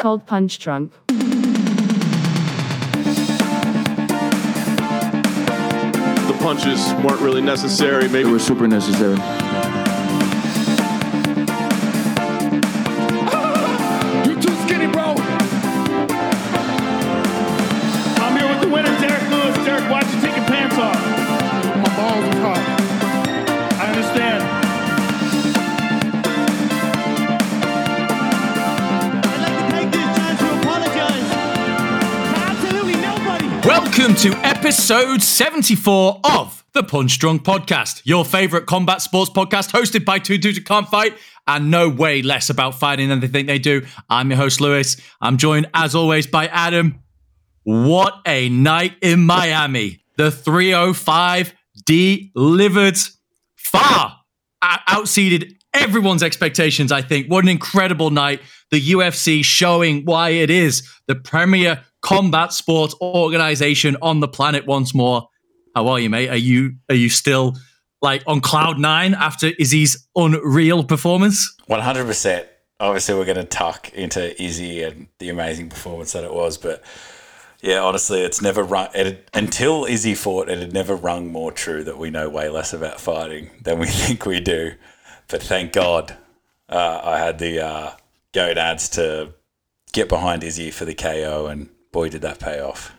Cold Punch Drunk. The punches weren't really necessary. Maybe They were super necessary. To episode 74 of the Punch Drunk Podcast, your favorite combat sports podcast hosted by two dudes who can't fight and know way less about fighting than they think they do. I'm your host, Lewis. I'm joined, as always, by Adam. What a night in Miami. The 305 delivered far out- outseeded everyone's expectations, I think. What an incredible night. The UFC showing why it is the premier combat sports organization on the planet once more. How are you, mate? Are you are you still like on cloud nine after Izzy's unreal performance? One hundred percent. Obviously, we're going to tuck into Izzy and the amazing performance that it was, but yeah, honestly, it's never run it until Izzy fought. It had never rung more true that we know way less about fighting than we think we do. But thank God, uh, I had the uh, gonads to get behind Izzy for the KO, and boy, did that pay off.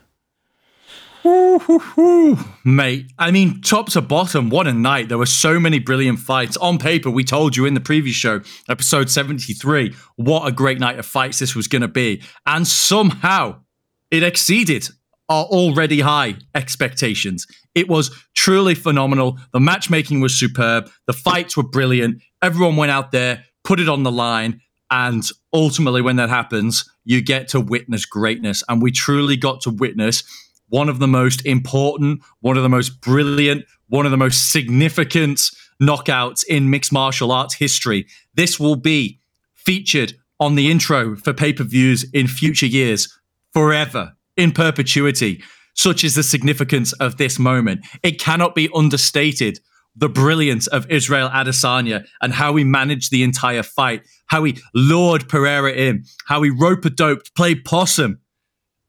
Mate, I mean, top to bottom, what a night. There were so many brilliant fights. On paper, we told you in the previous show, episode 73, what a great night of fights this was going to be. And somehow it exceeded our already high expectations. It was truly phenomenal. The matchmaking was superb. The fights were brilliant. Everyone went out there, put it on the line. And ultimately, when that happens, you get to witness greatness. And we truly got to witness one of the most important, one of the most brilliant, one of the most significant knockouts in mixed martial arts history. This will be featured on the intro for pay per views in future years forever, in perpetuity. Such is the significance of this moment. It cannot be understated the brilliance of Israel Adesanya and how he managed the entire fight, how he lured Pereira in, how he rope a doped, played possum,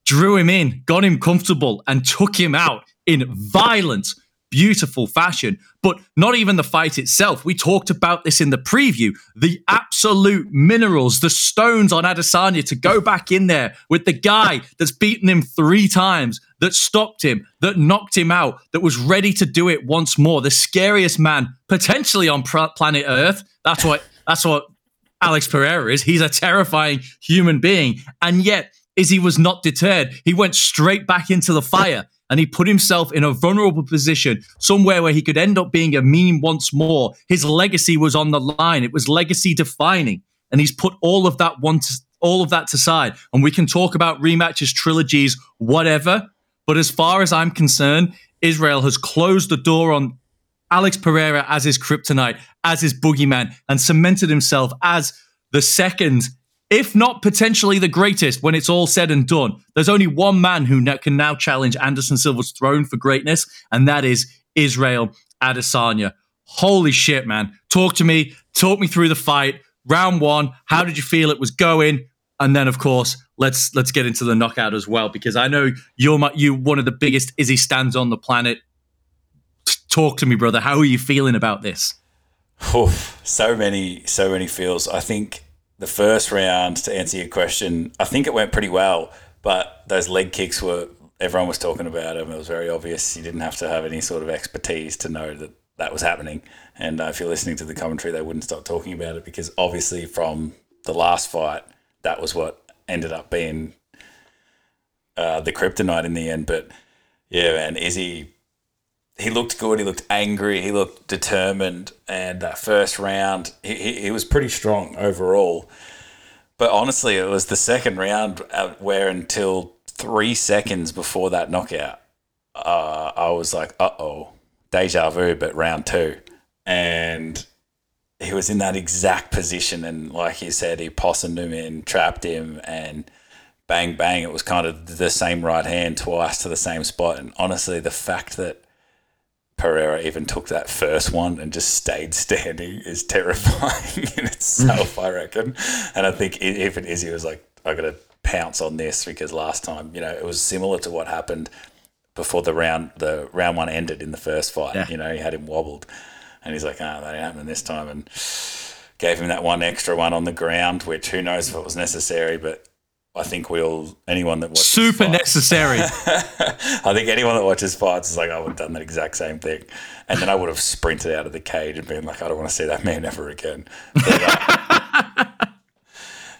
drew him in, got him comfortable, and took him out in violent, beautiful fashion. But not even the fight itself. We talked about this in the preview. The absolute minerals, the stones on Adesanya to go back in there with the guy that's beaten him three times, that stopped him, that knocked him out, that was ready to do it once more. The scariest man potentially on pr- planet Earth. That's what. That's what Alex Pereira is. He's a terrifying human being. And yet, Izzy was not deterred. He went straight back into the fire and he put himself in a vulnerable position, somewhere where he could end up being a meme once more. His legacy was on the line. It was legacy defining. And he's put all of that to, all of that to side. And we can talk about rematches, trilogies, whatever. But as far as I'm concerned, Israel has closed the door on Alex Pereira as his kryptonite, as his boogeyman, and cemented himself as the second, if not potentially the greatest, when it's all said and done. There's only one man who can now challenge Anderson Silva's throne for greatness, and that is Israel Adesanya. Holy shit, man. Talk to me. Talk me through the fight. Round one, how did you feel it was going? And then, of course, let's let's get into the knockout as well, because I know you're my, you one of the biggest Izzy stands on the planet talk to me, brother. How are you feeling about this? Oof, so many, so many feels. I think the first round, to answer your question, I think it went pretty well, but those leg kicks were, everyone was talking about them. It was very obvious. You didn't have to have any sort of expertise to know that that was happening. And uh, if you're listening to the commentary, they wouldn't stop talking about it because obviously from the last fight, that was what ended up being uh, the kryptonite in the end. But yeah, man, Izzy he looked good. He looked angry. He looked determined. And that first round, he, he, he was pretty strong overall. But honestly, it was the second round uh, where until three seconds before that knockout, uh, I was like, uh oh, deja vu, but round two. And he was in that exact position. And like you said, he possummed him in, trapped him, and bang, bang. It was kind of the same right hand twice to the same spot. And honestly, the fact that Pereira even took that first one and just stayed standing is terrifying in itself, I reckon. And I think even Izzy was like, I got to pounce on this because last time, you know, it was similar to what happened before the round the round one ended in the first fight. Yeah. You know, he had him wobbled, and he's like, "Ah, that ain't happening this time," and gave him that one extra one on the ground, which who knows if it was necessary, but. I think we all, anyone that watches Super fights- necessary. I think anyone that watches fights is like, I would have done that exact same thing. And then I would have sprinted out of the cage and been like, I don't want to see that man ever again. But, uh,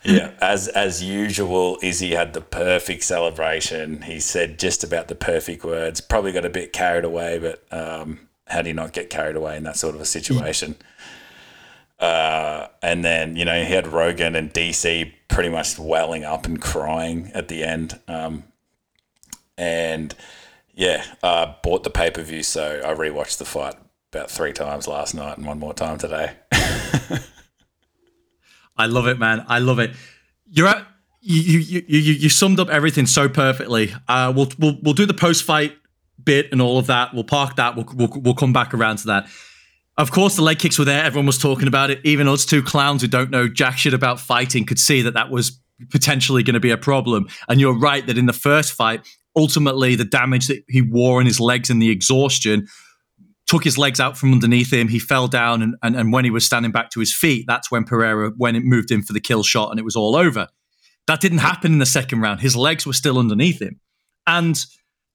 yeah, as as usual, Izzy had the perfect celebration. He said just about the perfect words. Probably got a bit carried away, but um, how do you not get carried away in that sort of a situation? Uh, and then you know he had Rogan and DC pretty much welling up and crying at the end. Um, and yeah, uh, bought the pay per view, so I rewatched the fight about three times last night and one more time today. I love it, man. I love it. You're at, you, you you you you summed up everything so perfectly. Uh, we'll we'll we'll do the post fight bit and all of that. We'll park that. We'll, we'll we'll come back around to that. Of course, the leg kicks were there. Everyone was talking about it. Even us two clowns who don't know jack shit about fighting could see that that was potentially going to be a problem. And you're right that in the first fight, ultimately the damage that he wore in his legs and the exhaustion took his legs out from underneath him. He fell down, and, and, and when he was standing back to his feet, that's when Pereira, when it moved in for the kill shot, and it was all over. That didn't happen in the second round. His legs were still underneath him. And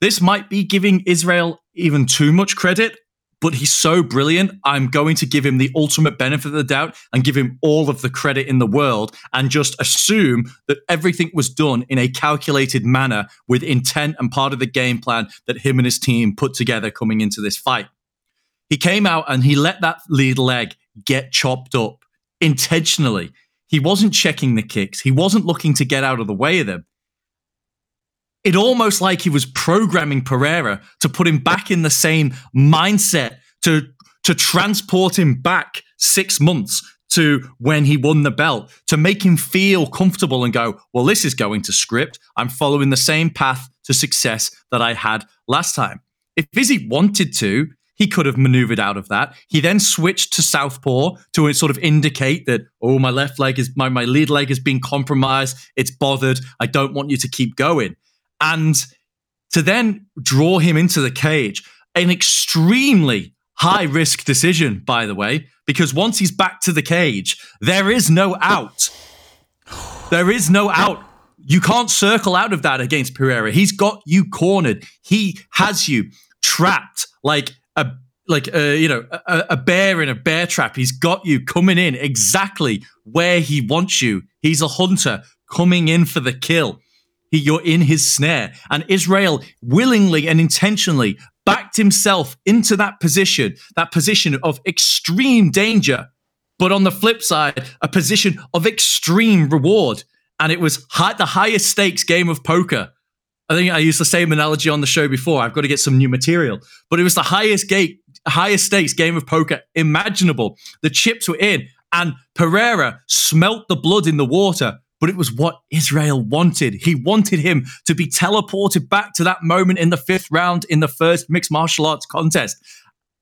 this might be giving Israel even too much credit, but he's so brilliant. I'm going to give him the ultimate benefit of the doubt and give him all of the credit in the world and just assume that everything was done in a calculated manner with intent and part of the game plan that him and his team put together coming into this fight. He came out and he let that lead leg get chopped up intentionally. He wasn't checking the kicks. He wasn't looking to get out of the way of them. It almost like he was programming Pereira to put him back in the same mindset to to transport him back six months to when he won the belt to make him feel comfortable and go, well, this is going to script. I'm following the same path to success that I had last time. If Izzy wanted to, he could have maneuvered out of that. He then switched to southpaw to sort of indicate that, oh, my left leg is my, my lead leg has been compromised. It's bothered. I don't want you to keep going. And to then draw him into the cage, an extremely high risk decision, by the way, because once he's back to the cage, there is no out. There is no out. You can't circle out of that against Pereira. He's got you cornered. He has you trapped like a like a, you know a, a bear in a bear trap. He's got you coming in exactly where he wants you. He's a hunter coming in for the kill. He, you're in his snare, and Israel willingly and intentionally backed himself into that position, that position of extreme danger, but on the flip side, a position of extreme reward. And it was high, the highest stakes game of poker. I think I used the same analogy on the show before. I've got to get some new material, but it was the highest gate, highest stakes game of poker imaginable. The chips were in, and Pereira smelt the blood in the water. But it was what Israel wanted. He wanted him to be teleported back to that moment in the fifth round in the first mixed martial arts contest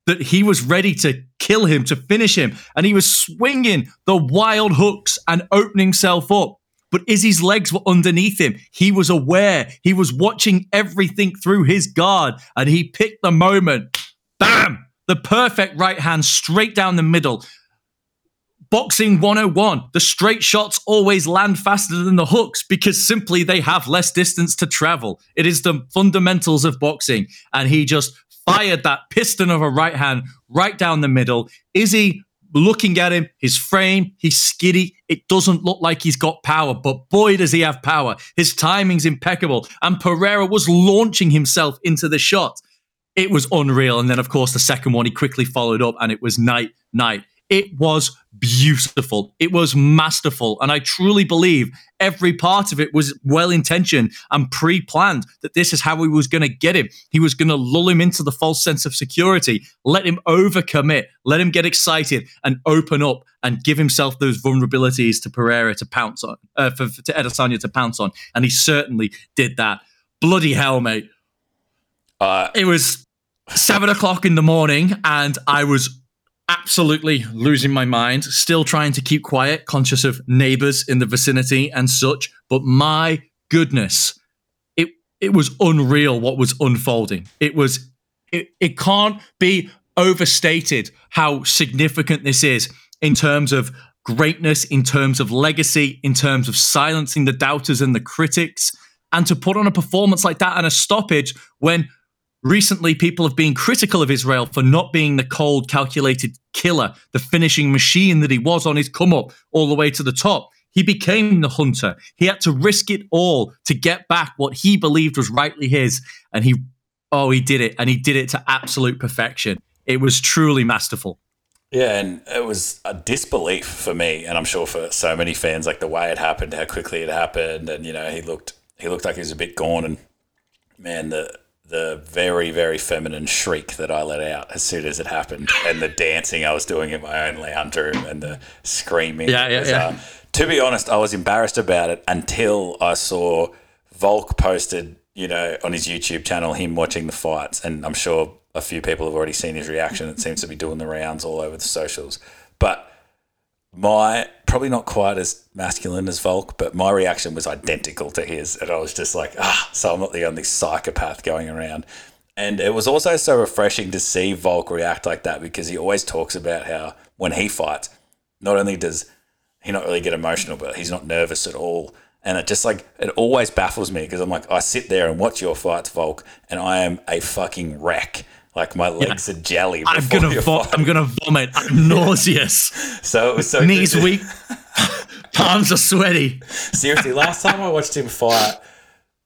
that he was ready to kill him, to finish him. And he was swinging the wild hooks and opening himself up. But Izzy's legs were underneath him. He was aware. He was watching everything through his guard. And he picked the moment. Bam! The perfect right hand straight down the middle. Boxing 101. The straight shots always land faster than the hooks because simply they have less distance to travel. It is the fundamentals of boxing. And he just fired that piston of a right hand right down the middle. Izzy looking at him, his frame, he's skiddy. It doesn't look like he's got power, but boy, does he have power. His timing's impeccable. And Pereira was launching himself into the shot. It was unreal. And then, of course, the second one he quickly followed up, and it was night, night. It was beautiful. It was masterful. And I truly believe every part of it was well intentioned and pre planned that this is how he was going to get him. He was going to lull him into the false sense of security, let him overcommit, let him get excited and open up and give himself those vulnerabilities to Pereira to pounce on, uh, for, for, to Adesanya to pounce on. And he certainly did that. Bloody hell, mate. Uh, It was seven o'clock in the morning, and I was absolutely losing my mind, still trying to keep quiet, conscious of neighbors in the vicinity and such. But my goodness, it it was unreal what was unfolding. It was it, it can't be overstated how significant this is in terms of greatness, in terms of legacy, in terms of silencing the doubters and the critics, and to put on a performance like that and a stoppage when recently people have been critical of Israel for not being the cold, calculated killer, the finishing machine that he was on his come up all the way to the top. He became the hunter. He had to risk it all to get back what he believed was rightly his. And he, oh, he did it. And he did it to absolute perfection. It was truly masterful. Yeah, and it was a disbelief for me, and I'm sure for so many fans, like the way it happened, how quickly it happened, and you know, he looked he looked like he was a bit gone, and man, the the very very feminine shriek that I let out as soon as it happened, and the dancing I was doing in my own lounge room, and the screaming. Yeah, yeah, yeah. uh, to be honest, I was embarrassed about it until I saw Volk posted, you know, on his YouTube channel him watching the fights, and I'm sure a few people have already seen his reaction. It seems to be doing the rounds all over the socials. But my probably not quite as masculine as Volk, but my reaction was identical to his, and I was just like, ah, so I'm not the only psychopath going around. And it was also so refreshing to see Volk react like that because he always talks about how when he fights, not only does he not really get emotional, but he's not nervous at all. And it just like it always baffles me because I'm like, I sit there and watch your fights, Volk, and I am a fucking wreck. Like my legs are jelly. I'm gonna vo- I'm gonna vomit. I'm nauseous. So it was so Knees good weak. Palms are sweaty. Seriously, last time I watched him fight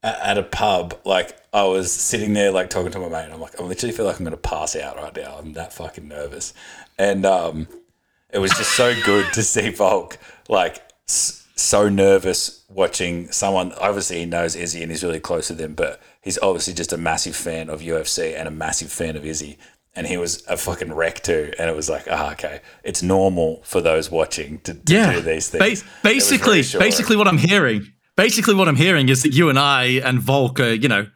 at a pub, like I was sitting there, like talking to my mate. And I'm like, I literally feel like I'm going to pass out right now. I'm that fucking nervous, and um, it was just so good to see Volk like so nervous watching someone. Obviously, he knows Izzy and he's really close to them, but he's obviously just a massive fan of UFC and a massive fan of Izzy. And he was a fucking wreck too. And it was like, ah, okay, it's normal for those watching to, to yeah. do these things. Was basically, basically, what I'm hearing, basically, what I'm hearing is that you and I and Volk are, you know,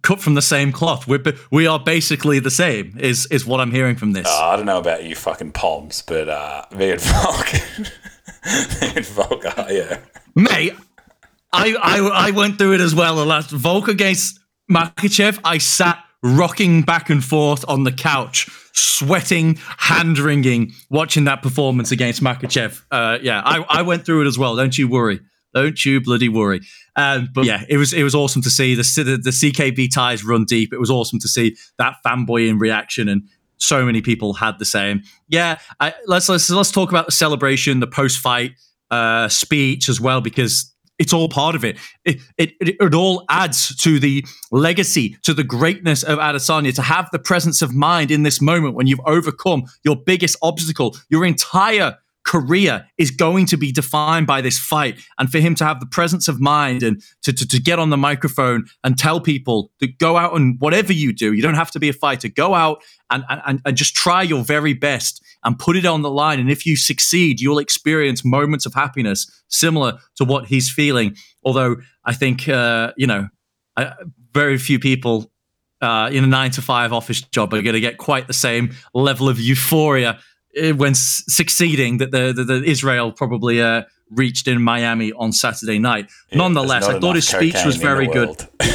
cut from the same cloth. We're we are basically the same. Is is what I'm hearing from this. Uh, I don't know about you fucking palms, but uh, me and Volk, me and Volk, are, yeah. Mate, I, I I went through it as well. The last Volk against Makhachev, I sat rocking back and forth on the couch, sweating, hand wringing, watching that performance against Makhachev. Uh, yeah, I, I went through it as well. Don't you worry. Don't you bloody worry. Um, but yeah, it was it was awesome to see the the, the CKB ties run deep. It was awesome to see that fanboy in reaction and so many people had the same. Yeah, I, let's let's let's talk about the celebration, the post fight uh, speech as well, because it's all part of it. It, it. it it all adds to the legacy, to the greatness of Adesanya. To have the presence of mind in this moment when you've overcome your biggest obstacle, your entire career is going to be defined by this fight. And for him to have the presence of mind and to, to, to get on the microphone and tell people to go out and whatever you do, you don't have to be a fighter, go out and, and, and just try your very best and put it on the line. And if you succeed, you'll experience moments of happiness similar to what he's feeling. Although I think, uh, you know, I, very few people uh, in a nine to five office job are going to get quite the same level of euphoria uh, when succeeding that the, the, the Israel probably uh, reached in Miami on Saturday night. Yeah, Nonetheless, I thought his speech was very good.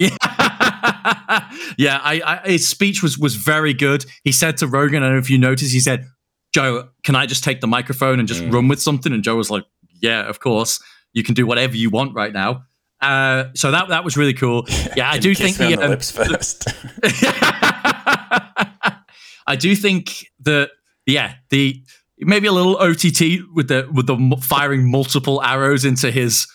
Yeah, yeah. I, I, his speech was was very good. He said to Rogan, I don't know if you noticed, he said, "Joe, can I just take the microphone and just run with something?" And Joe was like, "Yeah, of course. You can do whatever you want right now." Uh, so that that was really cool. Yeah, I do think the, the um, lips first. I do think that yeah, the maybe a little OTT with the with the firing multiple arrows into his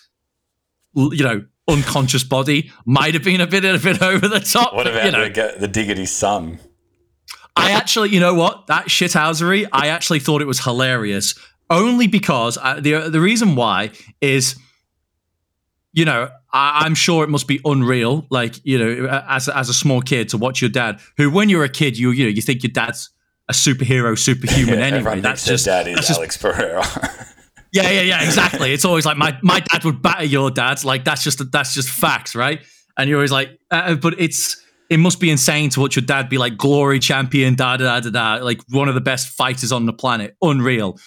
you know unconscious body might have been a bit a bit over the top. what about you know, the, the diggity son? I actually, you know what? That shithousery, I actually thought it was hilarious. Only because uh, the the reason why is, you know, I, I'm sure it must be unreal. Like you know, as as a small kid to watch your dad, who when you're a kid, you you know, you think your dad's a superhero, superhuman. Yeah, anyway, that's just dad is just Alex Pereira. yeah, yeah, yeah, exactly. It's always like my my dad would batter your dad. Like that's just that's just facts, right? And you're always like, uh, but it's it must be insane to watch your dad be like glory champion, da da da da, like one of the best fighters on the planet. Unreal.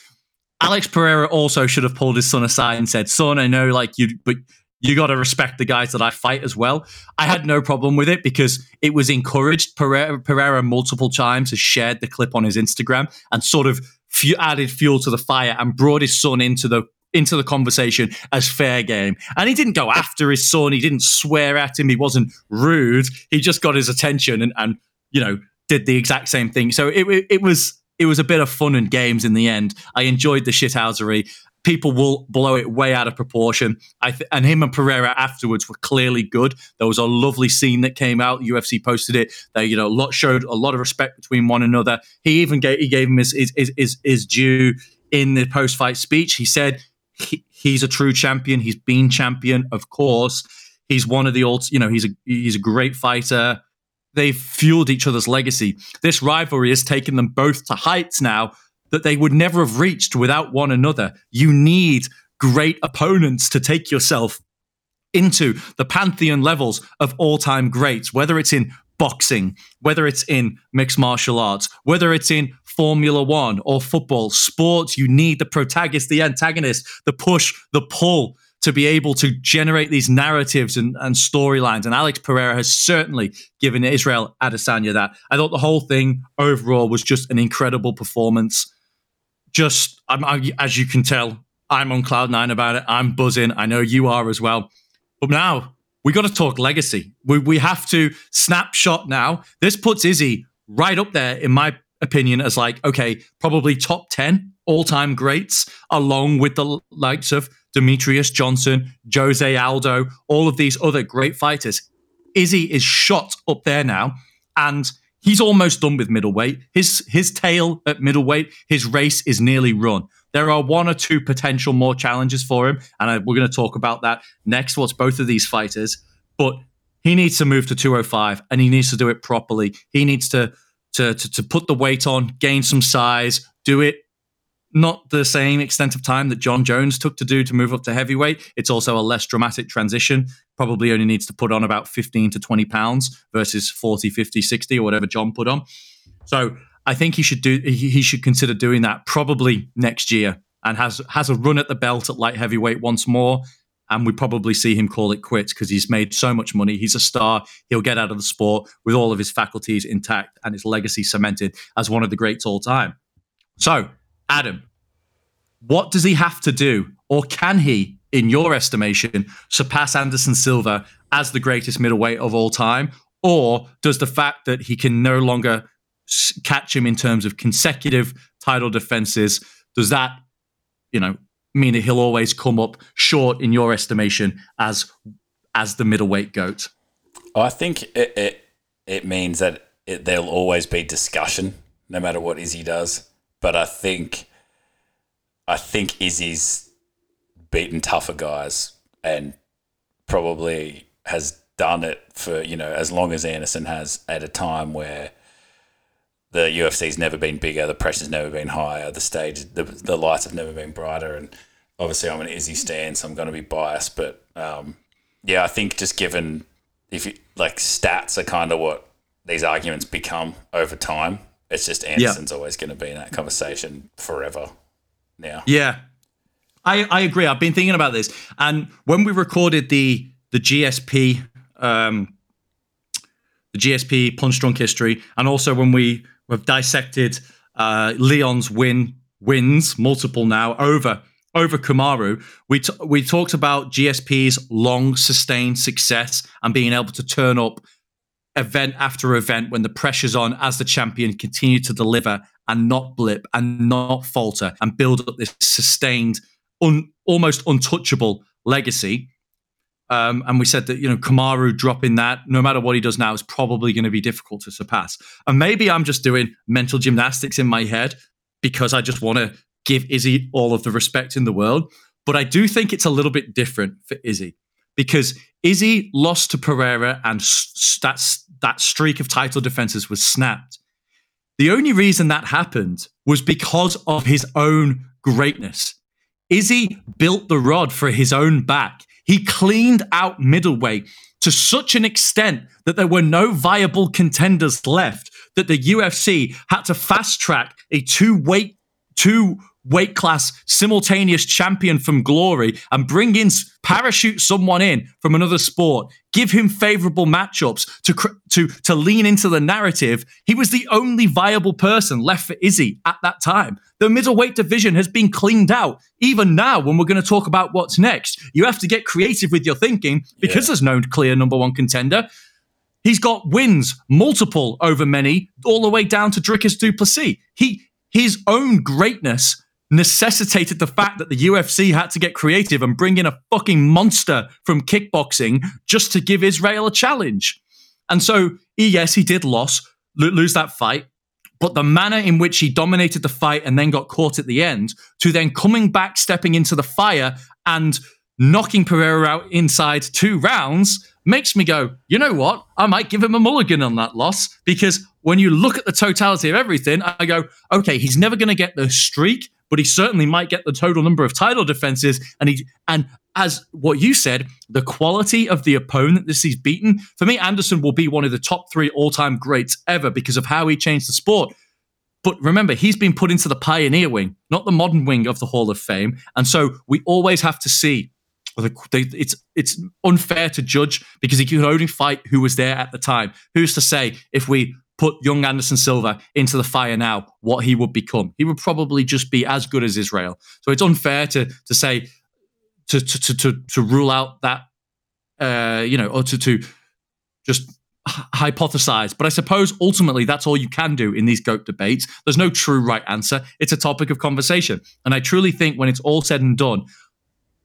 Alex Pereira also should have pulled his son aside and said, "Son, I know like you, but you got to respect the guys that I fight as well." I had no problem with it because it was encouraged. Pereira, Pereira multiple times has shared the clip on his Instagram and sort of fu- added fuel to the fire and brought his son into the into the conversation as fair game. And he didn't go after his son. He didn't swear at him. He wasn't rude. He just got his attention and, and you know, did the exact same thing. So it, it, it was it was a bit of fun and games in the end. I enjoyed the shithousery. People will blow it way out of proportion. Th- and him and Pereira afterwards were clearly good. There was a lovely scene that came out. UFC posted it. They you know lot showed a lot of respect between one another. He even gave he gave him his his his, his, his due in the post fight speech. He said he, he's a true champion. He's been champion, of course. He's one of the old, you know, he's a he's a great fighter. They've fueled each other's legacy. This rivalry has taken them both to heights now that they would never have reached without one another. You need great opponents to take yourself into the pantheon levels of all-time greats, whether it's in boxing, whether it's in mixed martial arts, whether it's in Formula One or football, sports, you need the protagonist, the antagonist, the push, the pull to be able to generate these narratives and, and storylines. And Alex Pereira has certainly given Israel Adesanya that. I thought the whole thing overall was just an incredible performance. Just, I'm, I, as you can tell, I'm on cloud nine about it. I'm buzzing. I know you are as well. But now we got to talk legacy. We, we have to snapshot now. This puts Izzy right up there, in my opinion, as like, okay, probably top 10 all time greats, along with the likes of Demetrious Johnson, Jose Aldo, all of these other great fighters. Izzy is shot up there now, and he's almost done with middleweight. His his tail at middleweight, his race is nearly run. There are one or two potential more challenges for him, and I, we're going to talk about that next. What's both of these fighters, but he needs to move to 205, and he needs to do it properly. He needs to to to, to put the weight on, gain some size, do it not the same extent of time that Jon Jones took to do to move up to heavyweight. It's also a less dramatic transition. Probably only needs to put on about 15 to 20 pounds versus 40, 50, 60 or whatever John put on. So I think he should do he should consider doing that probably next year and has has a run at the belt at light heavyweight once more. And we probably see him call it quits because he's made so much money. He's a star. He'll get out of the sport with all of his faculties intact and his legacy cemented as one of the greats all time. So Adam, what does he have to do, or can he, in your estimation, surpass Anderson Silva as the greatest middleweight of all time? Or does the fact that he can no longer catch him in terms of consecutive title defenses, does that, you know, mean that he'll always come up short in your estimation as as the middleweight goat? I think it it, it means that it, there'll always be discussion, no matter what Izzy does. But I think I think Izzy's beaten tougher guys and probably has done it for, you know, as long as Anderson has at a time where the UFC's never been bigger, the pressure's never been higher, the stage, the, the lights have never been brighter. And obviously, I'm an Izzy stand, so I'm going to be biased. But um, yeah, I think just given if you like stats are kind of what these arguments become over time, it's just Anderson's yeah. always going to be in that conversation forever now. Yeah. I, I agree. I've been thinking about this. And when we recorded the the GSP um, the GSP punch drunk history, and also when we have dissected uh, Leon's win wins, multiple now, over over Kamaru, we t- we talked about GSP's long sustained success and being able to turn up event after event when the pressure's on as the champion continue to deliver and not blip and not falter and build up this sustained, un, almost untouchable legacy. Um, and we said that you know Kamaru dropping that, no matter what he does now, is probably going to be difficult to surpass. And maybe I'm just doing mental gymnastics in my head because I just want to give Izzy all of the respect in the world. But I do think it's a little bit different for Izzy because Izzy lost to Pereira and that that streak of title defenses was snapped. The only reason that happened was because of his own greatness. Izzy built the rod for his own back. He cleaned out middleweight to such an extent that there were no viable contenders left that the UFC had to fast track a two weight two weight class simultaneous champion from glory and bring in parachute someone in from another sport give him favorable matchups to to to lean into the narrative he was the only viable person left for Izzy at that time the middleweight division has been cleaned out even now when we're going to talk about what's next you have to get creative with your thinking because yeah. there's no clear number 1 contender He's got wins, multiple over many, all the way down to Dricus Du Plessis. He his own greatness necessitated the fact that the UFC had to get creative and bring in a fucking monster from kickboxing just to give Israel a challenge. And so, yes, he did lose, lose that fight, but the manner in which he dominated the fight and then got caught at the end, to then coming back, stepping into the fire and knocking Pereira out inside two rounds makes me go, you know what? I might give him a mulligan on that loss because when you look at the totality of everything, I go, okay, he's never going to get the streak, but he certainly might get the total number of title defenses. And he and as what you said, the quality of the opponent this he's beaten, for me, Anderson will be one of the top three all-time greats ever because of how he changed the sport. But remember, he's been put into the pioneer wing, not the modern wing of the Hall of Fame. And so we always have to see it's it's unfair to judge because he could only fight who was there at the time. Who's to say if we put young Anderson Silva into the fire now, what he would become? He would probably just be as good as Israel. So it's unfair to to say to to to to, rule out that uh, you know or to to just hypothesize. But I suppose ultimately that's all you can do in these GOAT debates. There's no true right answer. It's a topic of conversation. And I truly think when it's all said and done,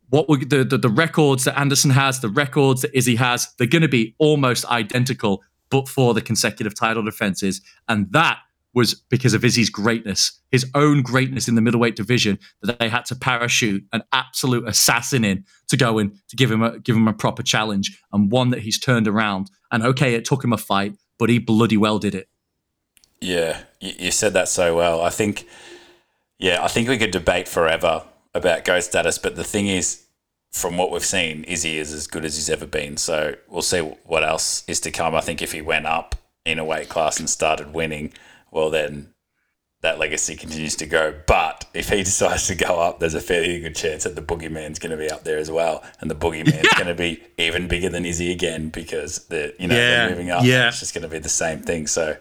what the, the, the records that Anderson has, the records that Izzy has, they're going to be almost identical, but for the consecutive title defenses, and that was because of Izzy's greatness, his own greatness in the middleweight division, that they had to parachute an absolute assassin in to go in to give him a give him a proper challenge, and one that he's turned around. And okay, it took him a fight, but he bloody well did it. Yeah, you said that so well. I think, yeah, I think we could debate forever about GOAT status, but the thing is, from what we've seen, Izzy is as good as he's ever been. So we'll see what else is to come. I think if he went up in a weight class and started winning, well, then that legacy continues to go. But if he decides to go up, there's a fairly good chance that the boogeyman's going to be up there as well, and the boogeyman's yeah. going to be even bigger than Izzy again because the you know yeah. they're moving up. Yeah, it's just going to be the same thing. So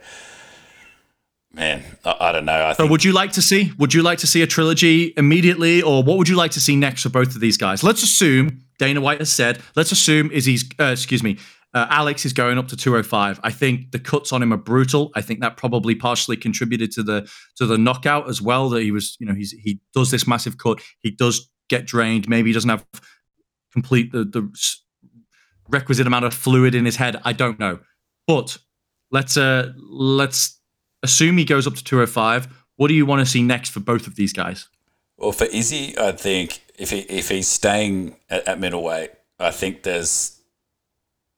Man, I, I don't know. I so would you like to see? Would you like to see a trilogy immediately, or what would you like to see next for both of these guys? Let's assume Dana White has said. Let's assume Izzy's. Uh, excuse me. Uh, Alex is going up to 205. I think the cuts on him are brutal. I think that probably partially contributed to the to the knockout as well. That he was, you know, he's he does this massive cut. He does get drained. Maybe he doesn't have complete the the requisite amount of fluid in his head. I don't know, but let's uh let's assume he goes up to 205. What do you want to see next for both of these guys? Well, for Izzy, I think if he if he's staying at, at middleweight, I think there's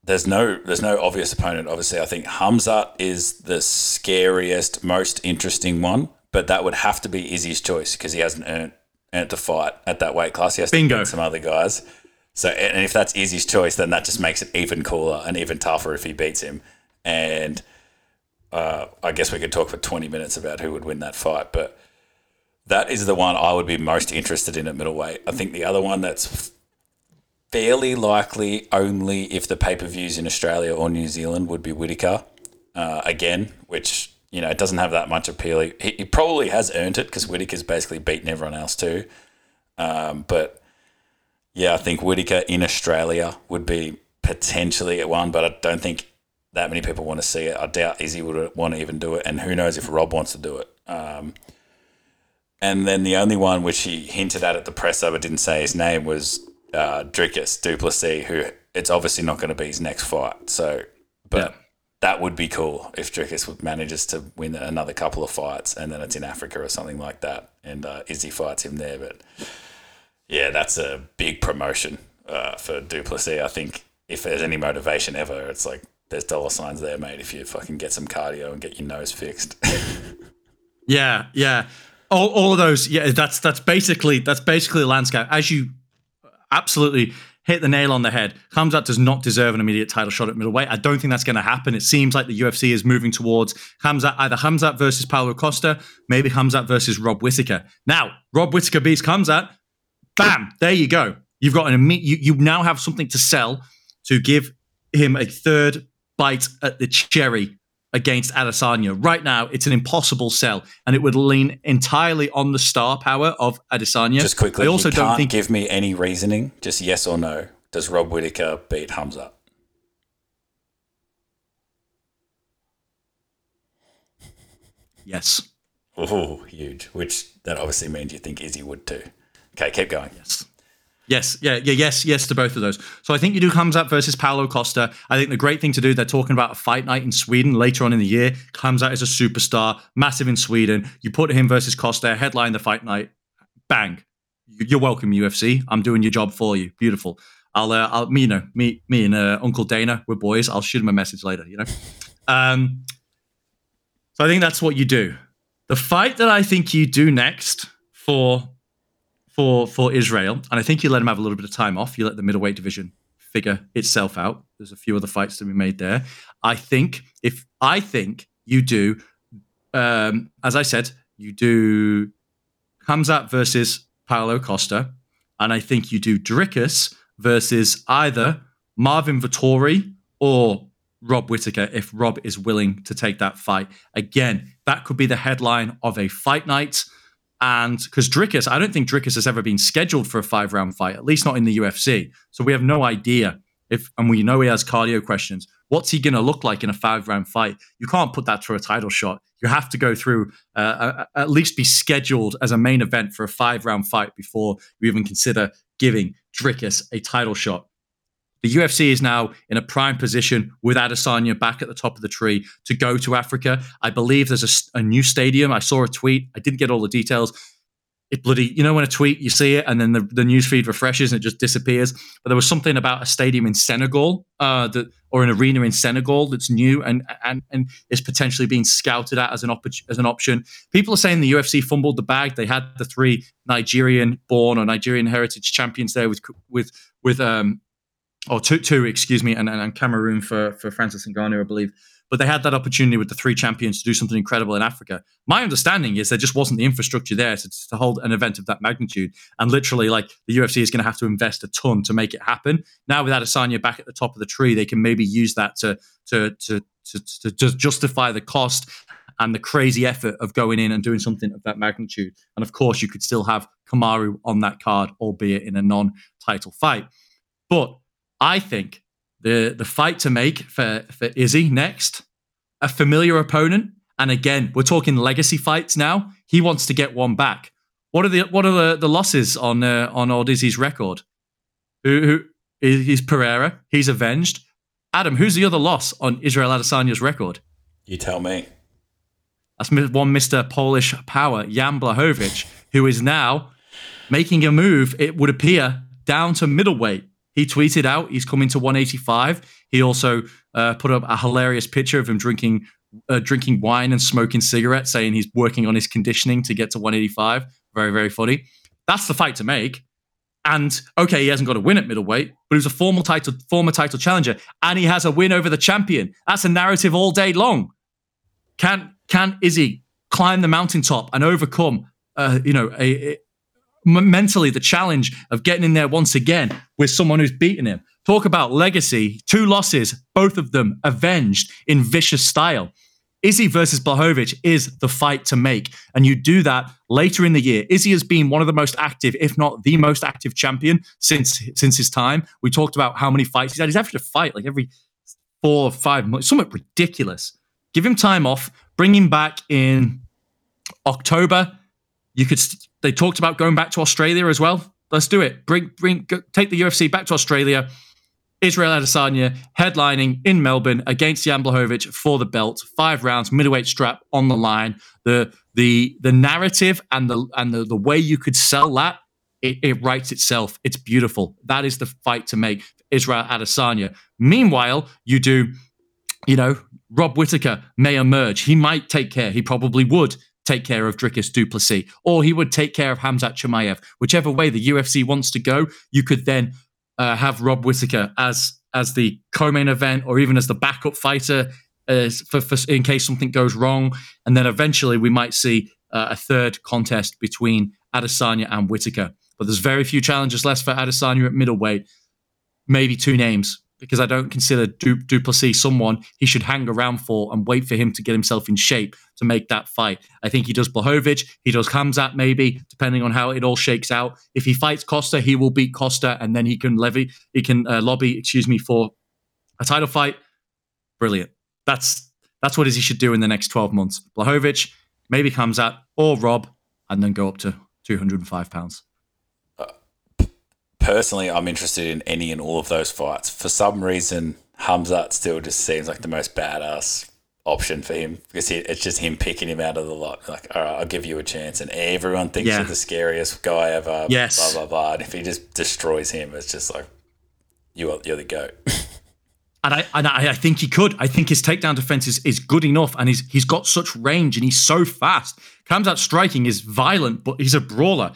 there's no there's no obvious opponent. Obviously, I think Khamzat is the scariest, most interesting one, but that would have to be Izzy's choice because he hasn't earned earned the fight at that weight class. He has Bingo. to beat some other guys. So, and if that's Izzy's choice, then that just makes it even cooler and even tougher if he beats him. And uh, I guess we could talk for 20 minutes about who would win that fight, but that is the one I would be most interested in at middleweight. I think the other one that's fairly likely only if the pay per views in Australia or New Zealand would be Whittaker uh, again, which you know it doesn't have that much appeal. He, he probably has earned it because Whittaker's basically beaten everyone else too. Um, but yeah, I think Whittaker in Australia would be potentially at one, but I don't think that many people want to see it. I doubt Izzy would want to even do it, and who knows if Rob wants to do it. Um, and then the only one which he hinted at at the presser but didn't say his name was uh, Dricus Du Plessis, who it's obviously not going to be his next fight. So, but yeah. that would be cool if Dricus manages to win another couple of fights, and then it's in Africa or something like that, and uh, Izzy fights him there. But yeah, that's a big promotion uh, for Du Plessis. I think if there's any motivation ever, it's like there's dollar signs there, mate. If you fucking get some cardio and get your nose fixed. yeah, yeah. All, all of those. Yeah, that's that's basically that's basically the landscape. As you absolutely hit the nail on the head. Khamzat does not deserve an immediate title shot at middleweight. I don't think that's going to happen. It seems like the UFC is moving towards Khamzat, either Khamzat versus Paulo Costa, maybe Khamzat versus Rob Whittaker. Now, Rob Whittaker beats Khamzat. Bam, there you go. You've got an immediate, you, you now have something to sell to give him a third bite at the cherry against Adesanya. Right now, it's an impossible sell, and it would lean entirely on the star power of Adesanya. Just quickly, I also don't can't think give me any reasoning. Just yes or no. Does Rob Whittaker beat Hamza? yes, Oh, huge. Which that obviously means you think Izzy would too. Okay, keep going. yes. Yes, yeah, yeah, yes, yes to both of those. So I think you do Khamzat versus Paulo Costa. I think the great thing to do, they're talking about a fight night in Sweden later on in the year. Khamzat is a superstar, massive in Sweden. You put him versus Costa, headline the fight night, bang. You're welcome, UFC. I'm doing your job for you. Beautiful. I'll, uh, I'll, me, you know, me, me and uh, Uncle Dana, we're boys. I'll shoot him a message later. You know. Um, so I think that's what you do. The fight that I think you do next for for for Israel, and I think you let him have a little bit of time off. You let the middleweight division figure itself out. There's a few other fights to be made there. I think if I think you do, um, as I said, you do Khamzat versus Paulo Costa, and I think you do Dricus versus either Marvin Vettori or Rob Whittaker if Rob is willing to take that fight. Again, that could be the headline of a fight night. And because Dricus, I don't think Dricus has ever been scheduled for a five round fight, at least not in the UFC. So we have no idea if, and we know he has cardio questions. What's he going to look like in a five round fight? You can't put that through a title shot. You have to go through, uh, at least be scheduled as a main event for a five round fight before you even consider giving Dricus a title shot. The UFC is now in a prime position with Adesanya back at the top of the tree to go to Africa. I believe there's a, a, new stadium. I saw a tweet. I didn't get all the details. It bloody, you know, when a tweet you see it and then the, the news feed refreshes and it just disappears. But there was something about a stadium in Senegal, uh, that or an arena in Senegal that's new and and and is potentially being scouted at as an op- as an option. People are saying the UFC fumbled the bag. They had the three Nigerian born or Nigerian heritage champions there with with with um or two, two, excuse me, and, and Cameroon for for Francis Ngannou, I believe. But they had that opportunity with the three champions to do something incredible in Africa. My understanding is there just wasn't the infrastructure there to, to hold an event of that magnitude. And literally, like the UFC is going to have to invest a ton to make it happen. Now, with Adesanya back at the top of the tree, they can maybe use that to to to to, to, to justify the cost and the crazy effort of going in and doing something of that magnitude. And of course, you could still have Kamaru on that card, albeit in a non-title fight. But I think the the fight to make for for Izzy next, a familiar opponent, and again we're talking legacy fights now. He wants to get one back. What are the what are the, the losses on uh, on old Izzy's record? Who, who he's Pereira? He's avenged. Adam, who's the other loss on Israel Adesanya's record? You tell me. That's one Mr. Polish power, Jan Blachowicz, who is now making a move, it would appear, down to middleweight. He tweeted out he's coming to 185. He also uh, put up a hilarious picture of him drinking uh, drinking wine and smoking cigarettes, saying he's working on his conditioning to get to 185. Very, very funny. That's the fight to make. And okay, he hasn't got a win at middleweight, but he's a formal title, former title challenger, and he has a win over the champion. That's a narrative all day long. Can can Izzy climb the mountaintop and overcome, uh, you know, a, a mentally the challenge of getting in there once again with someone who's beaten him. Talk about legacy. Two losses, both of them avenged in vicious style. Izzy versus Blachowicz is the fight to make. And you do that later in the year. Izzy has been one of the most active, if not the most active champion since since his time. We talked about how many fights he's had. He's having to fight like every four or five months, somewhat ridiculous. Give him time off, bring him back in October. You could they talked about going back to Australia as well. Let's do it. Bring, bring, go, take the UFC back to Australia. Israel Adesanya headlining in Melbourne against Jan Blachowicz for the belt. Five rounds, middleweight strap on the line. The the the narrative and the and the, the way you could sell that it, it, writes itself. It's beautiful. That is the fight to make Israel Adesanya. Meanwhile, you do, you know, Rob Whittaker may emerge. He might take care. He probably would take care of Dricus Du Plessis, or he would take care of Khamzat Chimaev. Whichever way the UFC wants to go, you could then uh, have Rob Whittaker as as the co-main event or even as the backup fighter as for, for in case something goes wrong, and then eventually we might see uh, a third contest between Adesanya and Whittaker. But there's very few challenges left for Adesanya at middleweight. Maybe two names because I don't consider du- Duplessis someone he should hang around for and wait for him to get himself in shape to make that fight. I think he does Blachowicz, he does Khamzat maybe, depending on how it all shakes out. If he fights Costa, he will beat Costa, and then he can levy, he can uh, lobby, excuse me, for a title fight. Brilliant. That's that's what he should do in the next 12 months. Blachowicz, maybe Khamzat, or Rob, and then go up to 205 pounds personally, I'm interested in any and all of those fights. For some reason, Khamzat still just seems like the most badass option for him because he, it's just him picking him out of the lot. Like, all right, I'll give you a chance, and everyone thinks Yeah. you're the scariest guy ever. Yes. Blah blah blah. And if he just destroys him, it's just like you are you're the goat. And I and I, I think he could. I think his takedown defense is, is good enough, and he's he's got such range, and he's so fast. Khamzat's striking is violent, but he's a brawler.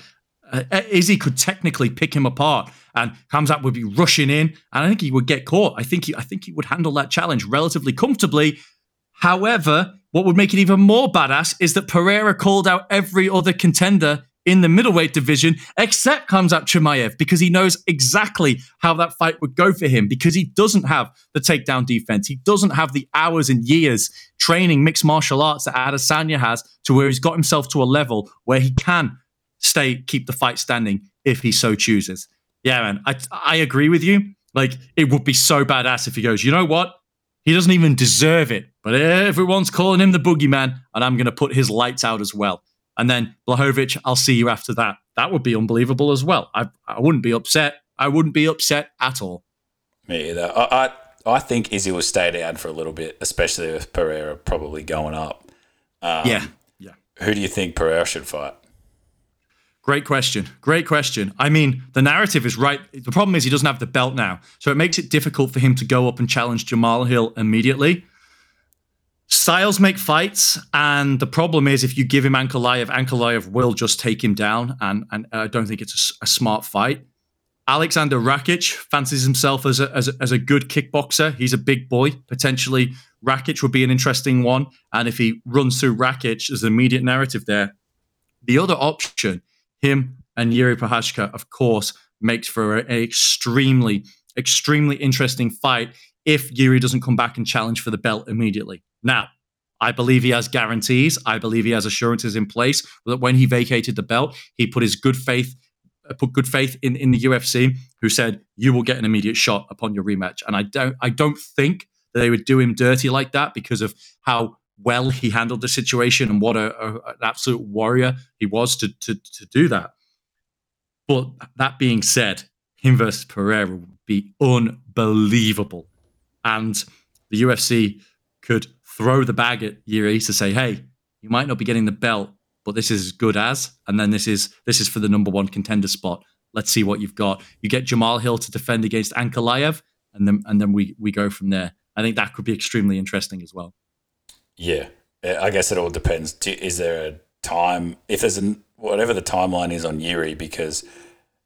Uh, Izzy could technically pick him apart, and Khamzat would be rushing in, and I think he would get caught. I think he I think he would handle that challenge relatively comfortably. However, what would make it even more badass is that Pereira called out every other contender in the middleweight division except Khamzat Chimaev because he knows exactly how that fight would go for him because he doesn't have the takedown defense. He doesn't have the hours and years training mixed martial arts that Adesanya has to where he's got himself to a level where he can stay, keep the fight standing if he so chooses. Yeah, man, I, I agree with you. Like, it would be so badass if he goes, you know what? He doesn't even deserve it, but everyone's calling him the boogeyman, and I'm going to put his lights out as well. And then Blachowicz, I'll see you after that. That would be unbelievable as well. I, I wouldn't be upset. I wouldn't be upset at all. Me either. I, I I think Izzy will stay down for a little bit, especially with Pereira probably going up. Um, yeah. Yeah. Who do you think Pereira should fight? Great question. Great question. I mean, the narrative is right. The problem is he doesn't have the belt now. So it makes it difficult for him to go up and challenge Jamal Hill immediately. Styles make fights, and the problem is if you give him Ankalaev, Ankalaev will just take him down, and, and I don't think it's a smart fight. Alexander Rakic fancies himself as a, as, a, as a good kickboxer. He's a big boy. Potentially, Rakic would be an interesting one. And if he runs through Rakic, there's an immediate narrative there. The other option, him and Yuri Prochazka, of course, makes for an extremely, extremely interesting fight if Yuri doesn't come back and challenge for the belt immediately. Now, I believe he has guarantees. I believe he has assurances in place that when he vacated the belt, he put his good faith, uh, put good faith in, in the UFC, who said you will get an immediate shot upon your rematch. And I don't, I don't think they would do him dirty like that because of how well he handled the situation and what a, a, an absolute warrior he was to, to to do that. But that being said, him versus Pereira would be unbelievable, and the UFC could throw the bag at Yuri to say, "Hey, you might not be getting the belt, but this is as good as, and then this is this is for the number one contender spot. Let's see what you've got. You get Jamal Hill to defend against Ankalaev, and then and then we we go from there. I think that could be extremely interesting as well. Yeah, Yeah, I guess it all depends. Is there a time? If there's an whatever the timeline is on Yuri, because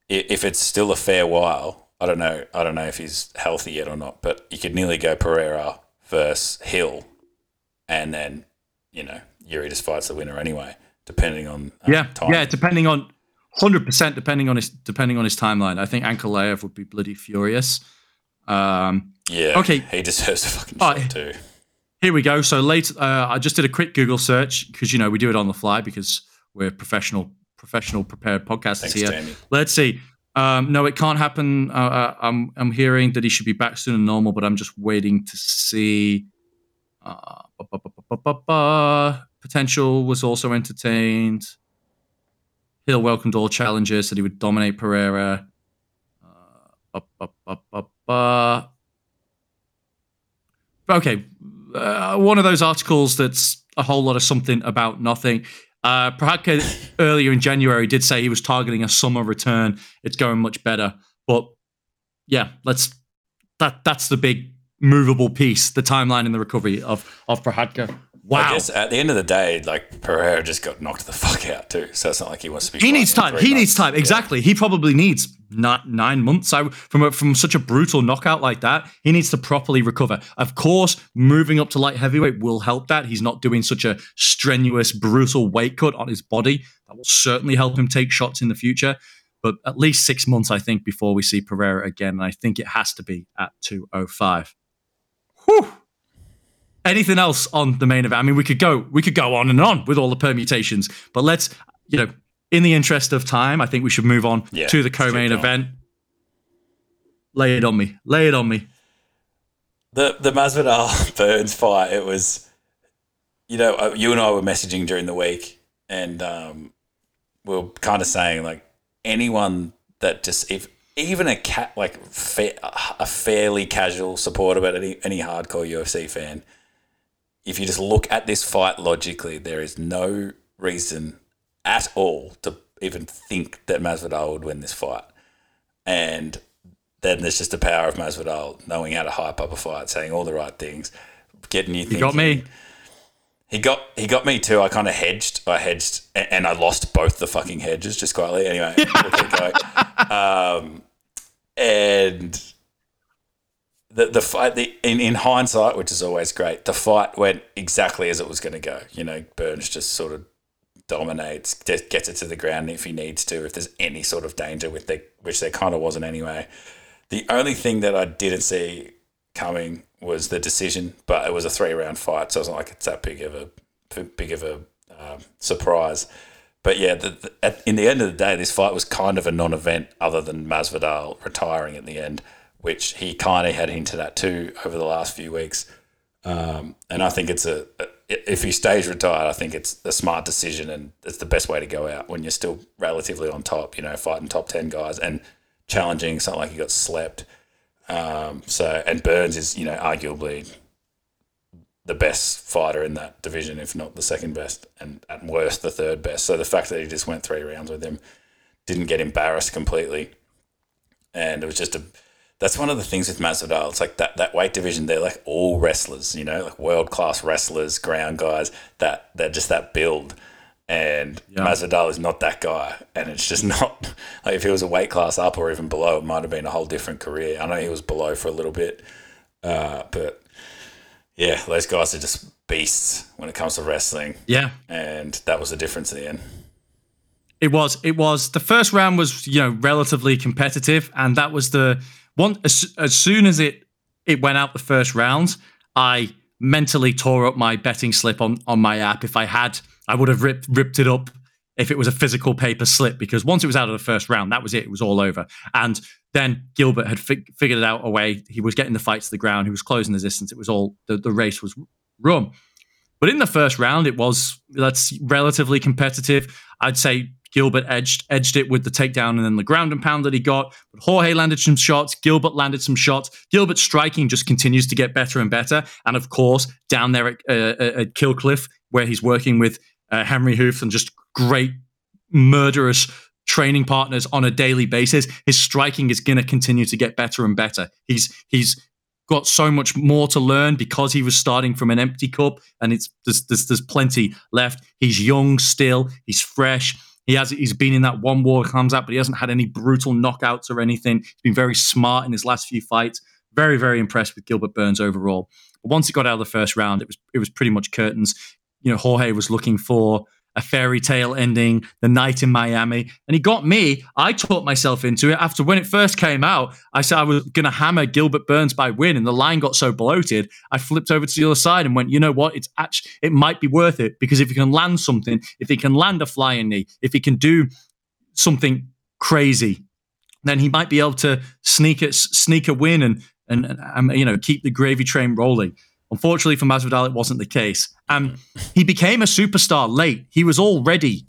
if it's still a fair while, I don't know. I don't know if he's healthy yet or not. But you could nearly go Pereira versus Hill, and then you know Yuri just fights the winner anyway, depending on uh, Yeah, time. yeah, depending on hundred percent, depending on his depending on his timeline. I think Ankalaev would be bloody furious. Um, yeah. Okay. he deserves a fucking Oh, shot too. Here we go. So late, uh, I just did a quick Google search because you know we do it on the fly because we're professional, professional prepared podcasters Thanks, here. Jamie. Let's see. Um, no, it can't happen. Uh, uh, I'm I'm hearing that he should be back soon and normal, but I'm just waiting to see. Uh. Potential was also entertained. Hill welcomed all challengers, said he would dominate Pereira. Uh. Okay, uh, one of those articles that's a whole lot of something about nothing. Uh, Prochazka earlier in January did say he was targeting a summer return. It's going much better, but yeah, let's that that's the big movable piece, the timeline in the recovery of of Prochazka. Wow. I guess at the end of the day, like Pereira just got knocked the fuck out too. So it's not like he wants to be. He needs time. He needs months. time. Yeah. Exactly. He probably needs nine, nine months I, from a, from such a brutal knockout like that. He needs to properly recover. Of course, moving up to light heavyweight will help that. He's not doing such a strenuous, brutal weight cut on his body. That will certainly help him take shots in the future. But at least six months, I think, before we see Pereira again. And I think it has to be at 205. Whew. Anything else on the main event? I mean, we could go we could go on and on with all the permutations, but let's you know, in the interest of time, I think we should move on Yeah, to the co-main event. Lay it on me. Lay it on me. The the Masvidal Burns fight. It was, you know, uh, you and I were messaging during the week, and um, we are kind of saying like anyone that just if even a cat like fa- a fairly casual supporter, but any any hardcore UFC fan, if you just look at this fight logically, there is no reason at all to even think that Masvidal would win this fight, and then there's just the power of Masvidal knowing how to hype up a fight, saying all the right things, getting you You thinking. got me. He got he got me too. I kind of hedged. I hedged, and I lost both the fucking hedges just quietly. Anyway, we'll. Um, and the the fight, the in, in hindsight, which is always great, the fight went exactly as it was going to go. You know, Burns just sort of dominates, gets it to the ground if he needs to, if there's any sort of danger with the which there kind of wasn't anyway. The only thing that I didn't see coming was the decision, but it was a three round fight, so it's not like it's that big of a big of a um, surprise. But yeah, the, the, at, in the end of the day, this fight was kind of a non-event, other than Masvidal retiring at the end, which he kind of had hinted at too over the last few weeks. Um, and I think it's a if he stays retired, I think it's a smart decision, and it's the best way to go out when you're still relatively on top. You know, fighting top ten guys and challenging. something like he got slept. Um, so and Burns is you know arguably the best fighter in that division, if not the second best, and at worst the third best. So the fact that he just went three rounds with him didn't get embarrassed completely, and it was just a. That's one of the things with Masvidal. It's like that that weight division. They're like all wrestlers, you know, like world class wrestlers, ground guys. That they're just that build. And Masvidal is not that guy, and it's just not like if he was a weight class up or even below, it might have been a whole different career. I know he was below for a little bit, uh, but yeah, those guys are just beasts when it comes to wrestling, Yeah. and that was the difference in the end. It was. It was. The first round was, you know, relatively competitive, and that was the one. As, as soon as it it went out the first round, I mentally tore up my betting slip on on my app. If I had, I would have ripped ripped it up if it was a physical paper slip because once it was out of the first round, that was it. It was all over. And then Gilbert had fig- figured it out a way. He was getting the fight to the ground. He was closing the distance. It was all the, the race was run. But in the first round, it was that's relatively competitive. I'd say Gilbert edged edged it with the takedown and then the ground and pound that he got. But Jorge landed some shots. Gilbert landed some shots. Gilbert's striking just continues to get better and better. And of course, down there at, uh, at Kill Cliff, where he's working with uh, Henry Hooft and just great murderous training partners on a daily basis, his striking is going to continue to get better and better. He's he's got so much more to learn because he was starting from an empty cup, and it's there's there's, there's plenty left. He's young still. He's fresh. He has he's been in that one war comes out, but he hasn't had any brutal knockouts or anything. He's been very smart in his last few fights. Very very impressed with Gilbert Burns overall. But once he got out of the first round, it was it was pretty much curtains. You know, Jorge was looking for a fairy tale ending, the night in Miami. And he got me. I taught myself into it. After when it first came out, I said I was going to hammer Gilbert Burns by win, and the line got so bloated. I flipped over to the other side and went, you know what? It's actually it might be worth it because if he can land something, if he can land a flying knee, if he can do something crazy, then he might be able to sneak a sneak a win and and, and um, you know keep the gravy train rolling. Unfortunately for Masvidal, it wasn't the case. Um, he became a superstar late. He was already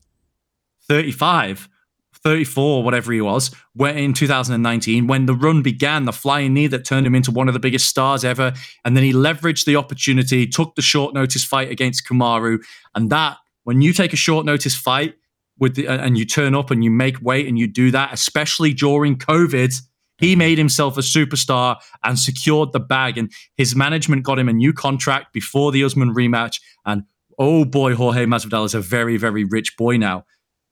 35, 34, whatever he was, when, in 2019 when the run began, the flying knee that turned him into one of the biggest stars ever. And then he leveraged the opportunity, took the short notice fight against Kamaru. And that, when you take a short notice fight with the, and you turn up and you make weight and you do that, especially during COVID, he made himself a superstar and secured the bag. And his management got him a new contract before the Usman rematch. And oh boy, Jorge Masvidal is a very, very rich boy now.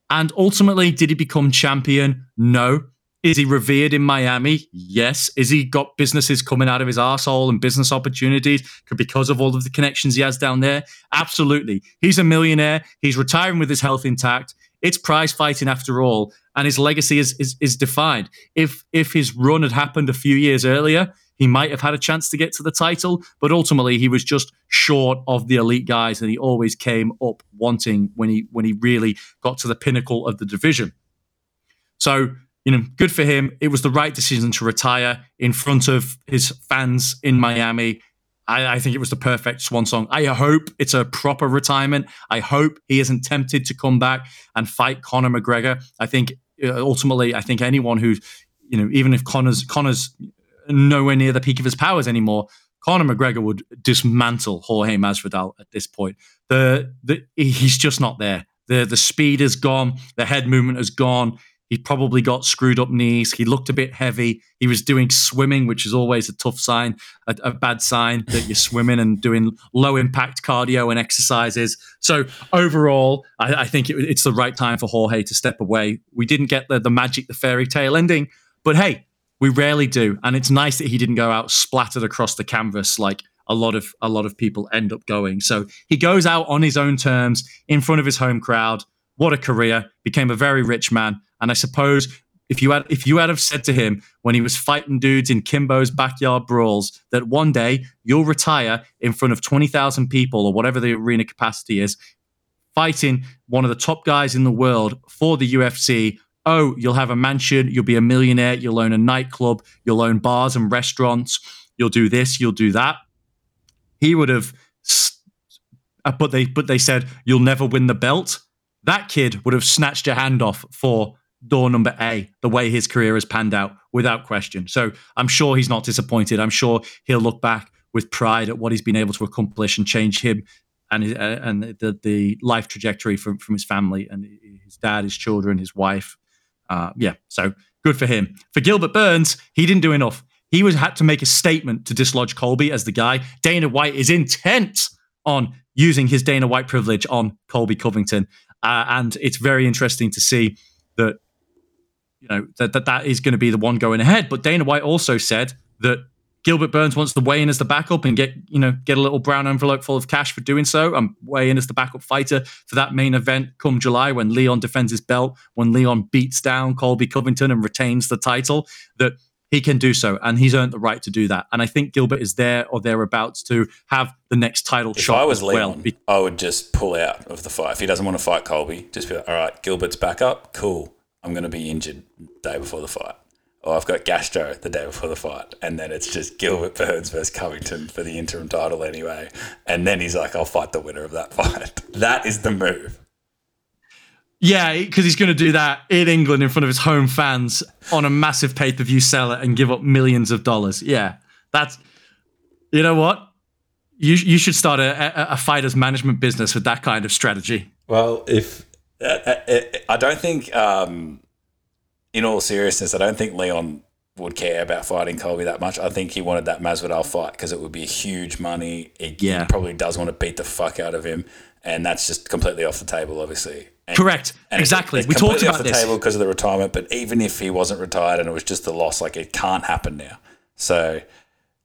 And ultimately, did he become champion? No. Is he revered in Miami? Yes. Is he got businesses coming out of his arsehole and business opportunities because of all of the connections he has down there? Absolutely. He's a millionaire. He's retiring with his health intact. It's prize fighting after all, and his legacy is, is is defined. If if his run had happened a few years earlier, he might have had a chance to get to the title, but ultimately he was just short of the elite guys, and he always came up wanting when he when he really got to the pinnacle of the division. So you know, good for him. It was the right decision to retire in front of his fans in Miami. I, I, think it was the perfect swan song. I hope it's a proper retirement. I hope he isn't tempted to come back and fight Conor McGregor. I think uh, ultimately, I think anyone who, you know, even if Conor's Conor's nowhere near the peak of his powers anymore, Conor McGregor would dismantle Jorge Masvidal at this point. The, the he's just not there. The the speed is gone. The head movement is gone. He probably got screwed up knees. He looked a bit heavy. He was doing swimming, which is always a tough sign, a, a bad sign that you're swimming and doing low impact cardio and exercises. So overall, I, I think it, it's the right time for Jorge to step away. We didn't get the, the magic, the fairy tale ending, but hey, we rarely do, and it's nice that he didn't go out splattered across the canvas like a lot of a lot of people end up going. So he goes out on his own terms in front of his home crowd. What a career! Became a very rich man and I suppose if you had if you had have said to him when he was fighting dudes in Kimbo's backyard brawls that one day you'll retire in front of twenty thousand people or whatever the arena capacity is, fighting one of the top guys in the world for the UFC. Oh, you'll have a mansion, you'll be a millionaire, you'll own a nightclub, you'll own bars and restaurants, you'll do this, you'll do that. He would have, uh, but they but they said you'll never win the belt. That kid would have snatched your hand off for door number A, the way his career has panned out, without question. So I'm sure he's not disappointed. I'm sure he'll look back with pride at what he's been able to accomplish and change him and his, uh, and the the life trajectory from from his family and his dad, his children, his wife. Uh, yeah, so good for him. For Gilbert Burns, he didn't do enough. He was had to make a statement to dislodge Colby as the guy. Dana White is intent on using his Dana White privilege on Colby Covington, uh, and it's very interesting to see you know that that, that is going to be the one going ahead. But Dana White also said that Gilbert Burns wants to weigh in as the backup and get you know get a little brown envelope full of cash for doing so and weigh in as the backup fighter for that main event come July when Leon defends his belt when Leon beats down Colby Covington and retains the title that he can do so and he's earned the right to do that and I think Gilbert is there or thereabouts to have the next title if shot I was as well. Leon, I would just pull out of the fight if he doesn't want to fight Colby just be like all right Gilbert's back up cool I'm going to be injured the day before the fight. Or I've got gastro the day before the fight. And then it's just Gilbert Burns versus Covington for the interim title anyway. And then he's like, I'll fight the winner of that fight. That is the move. Yeah, because he's going to do that in England in front of his home fans on a massive pay per view seller and give up millions of dollars. Yeah, that's, you know what? You, you should start a, a, a fighter's management business with that kind of strategy. Well, if I don't think, um, in all seriousness, I don't think Leon would care about fighting Colby that much. I think he wanted that Masvidal fight because it would be huge money. He, Yeah. he probably does want to beat the fuck out of him, and that's just completely off the table, obviously. And, Correct. and Exactly. It's We talked completely about off the this. table because of the retirement. But even if he wasn't retired and it was just the loss, like it can't happen now. So.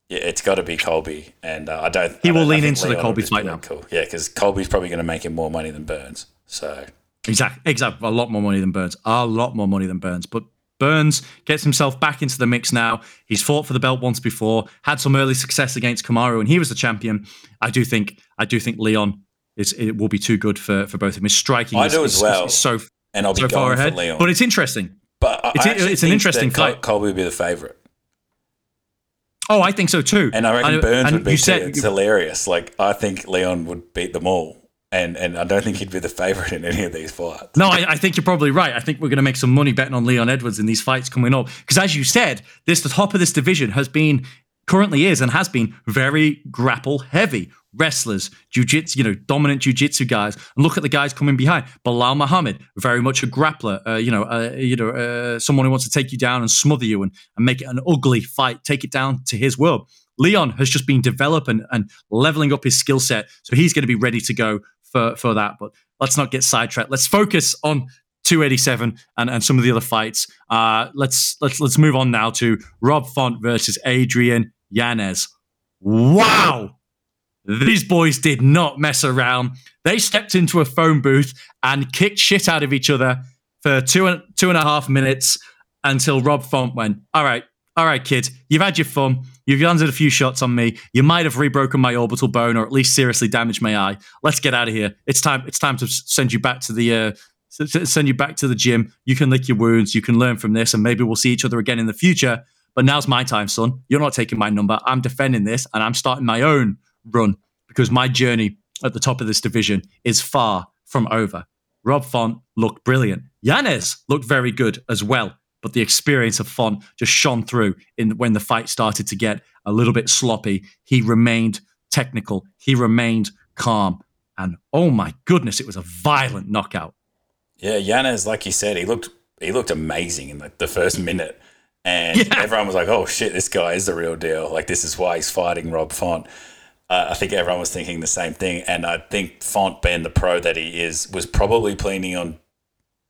Yeah, it's got to be Colby, and uh, I don't. He I will don't- I lean into the Leon will Colby fight now. Cool. Yeah, because Colby's probably going to make him more money than Burns. So Exactly. Exactly. A lot more money than Burns. A lot more money than Burns. But Burns gets himself back into the mix now. He's fought for the belt once before, had some early success against Kamaru, and he was the champion. I do think. I do think Leon is it will be too good for for both of them. His striking. I is, do as is- well. is so and I'll be far ahead. for Leon. But it's interesting. But I, It's- it's an interesting fight. Colby would be the favorite, Oh, I think so too. and I reckon Burns would be you too. said- It's hilarious. Like I think Leon would beat them all, and and I don't think he'd be the favorite in any of these fights. No, I, I think you're probably right. I think we're going to make some money betting on Leon Edwards in these fights coming up. Because as you said, this the top of this division has been currently is and has been very grapple heavy. Wrestlers, jiu-jitsu, you know, dominant jiu-jitsu guys. And look at the guys coming behind. Belal Muhammad, very much a grappler. Uh, you know, uh, you know, uh, someone who wants to take you down and smother you and, and make it an ugly fight, take it down to his world. Leon has just been developing and leveling up his skill set, so he's going to be ready to go for for that. But let's not get sidetracked. Let's focus on 287 and, and some of the other fights. Uh, let's let's let's move on now to Rob Font versus Adrian Yanez. Wow. These boys did not mess around. They stepped into a phone booth and kicked shit out of each other for two and two and a half minutes until Rob Font went, All right, all right, kid, you've had your fun. You've landed a few shots on me. You might have rebroken my orbital bone or at least seriously damaged my eye. Let's get out of here. It's time. It's time to send you back to the uh, send you back to the gym. You can lick your wounds. You can learn from this, and maybe we'll see each other again in the future. But now's my time, son. You're not taking my number. I'm defending this, and I'm starting my own run because my journey at the top of this division is far from over. Rob Font looked brilliant. Yanez looked very good as well, but the experience of Font just shone through in when the fight started to get a little bit sloppy. He remained technical. He remained calm. And oh my goodness, it was a violent knockout. Yeah, Yanez, like you said, he looked he looked amazing in like the first minute. And Yeah. everyone was like, oh shit, this guy is the real deal. Like, this is why he's fighting Rob Font. Uh, I think everyone was thinking the same thing. And I think Font, being the pro that he is, was probably planning on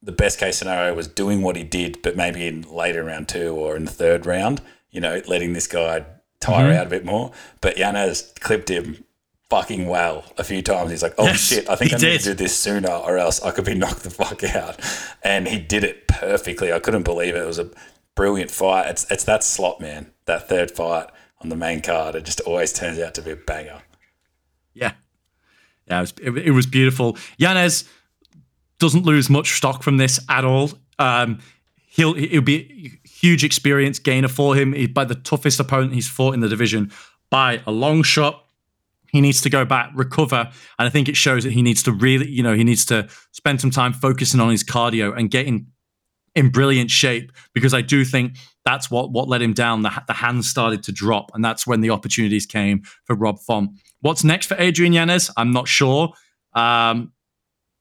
the best case scenario was doing what he did, but maybe in later round two or in the third round, you know, letting this guy tire Mm-hmm. out a bit more. But Yanez clipped him fucking well a few times. He's like, oh Yes, shit, I think I need to do this sooner or else I could be knocked the fuck out. And he did it perfectly. I couldn't believe it. It was a brilliant fight. It's it's that slot, man. That third fight on the main card. It just always turns out to be a banger. Yeah. Yeah, it was, it, it was beautiful. Yanez doesn't lose much stock from this at all. Um, he'll it'll be a huge experience gainer for him. By the toughest opponent he's fought in the division by a long shot. He needs to go back, recover, and I think it shows that he needs to really, you know, he needs to spend some time focusing on his cardio and getting in brilliant shape because I do think that's what what let him down. The, the hands started to drop, and that's when the opportunities came for Rob Font. What's next for Adrian Yanez? I'm not sure. Um,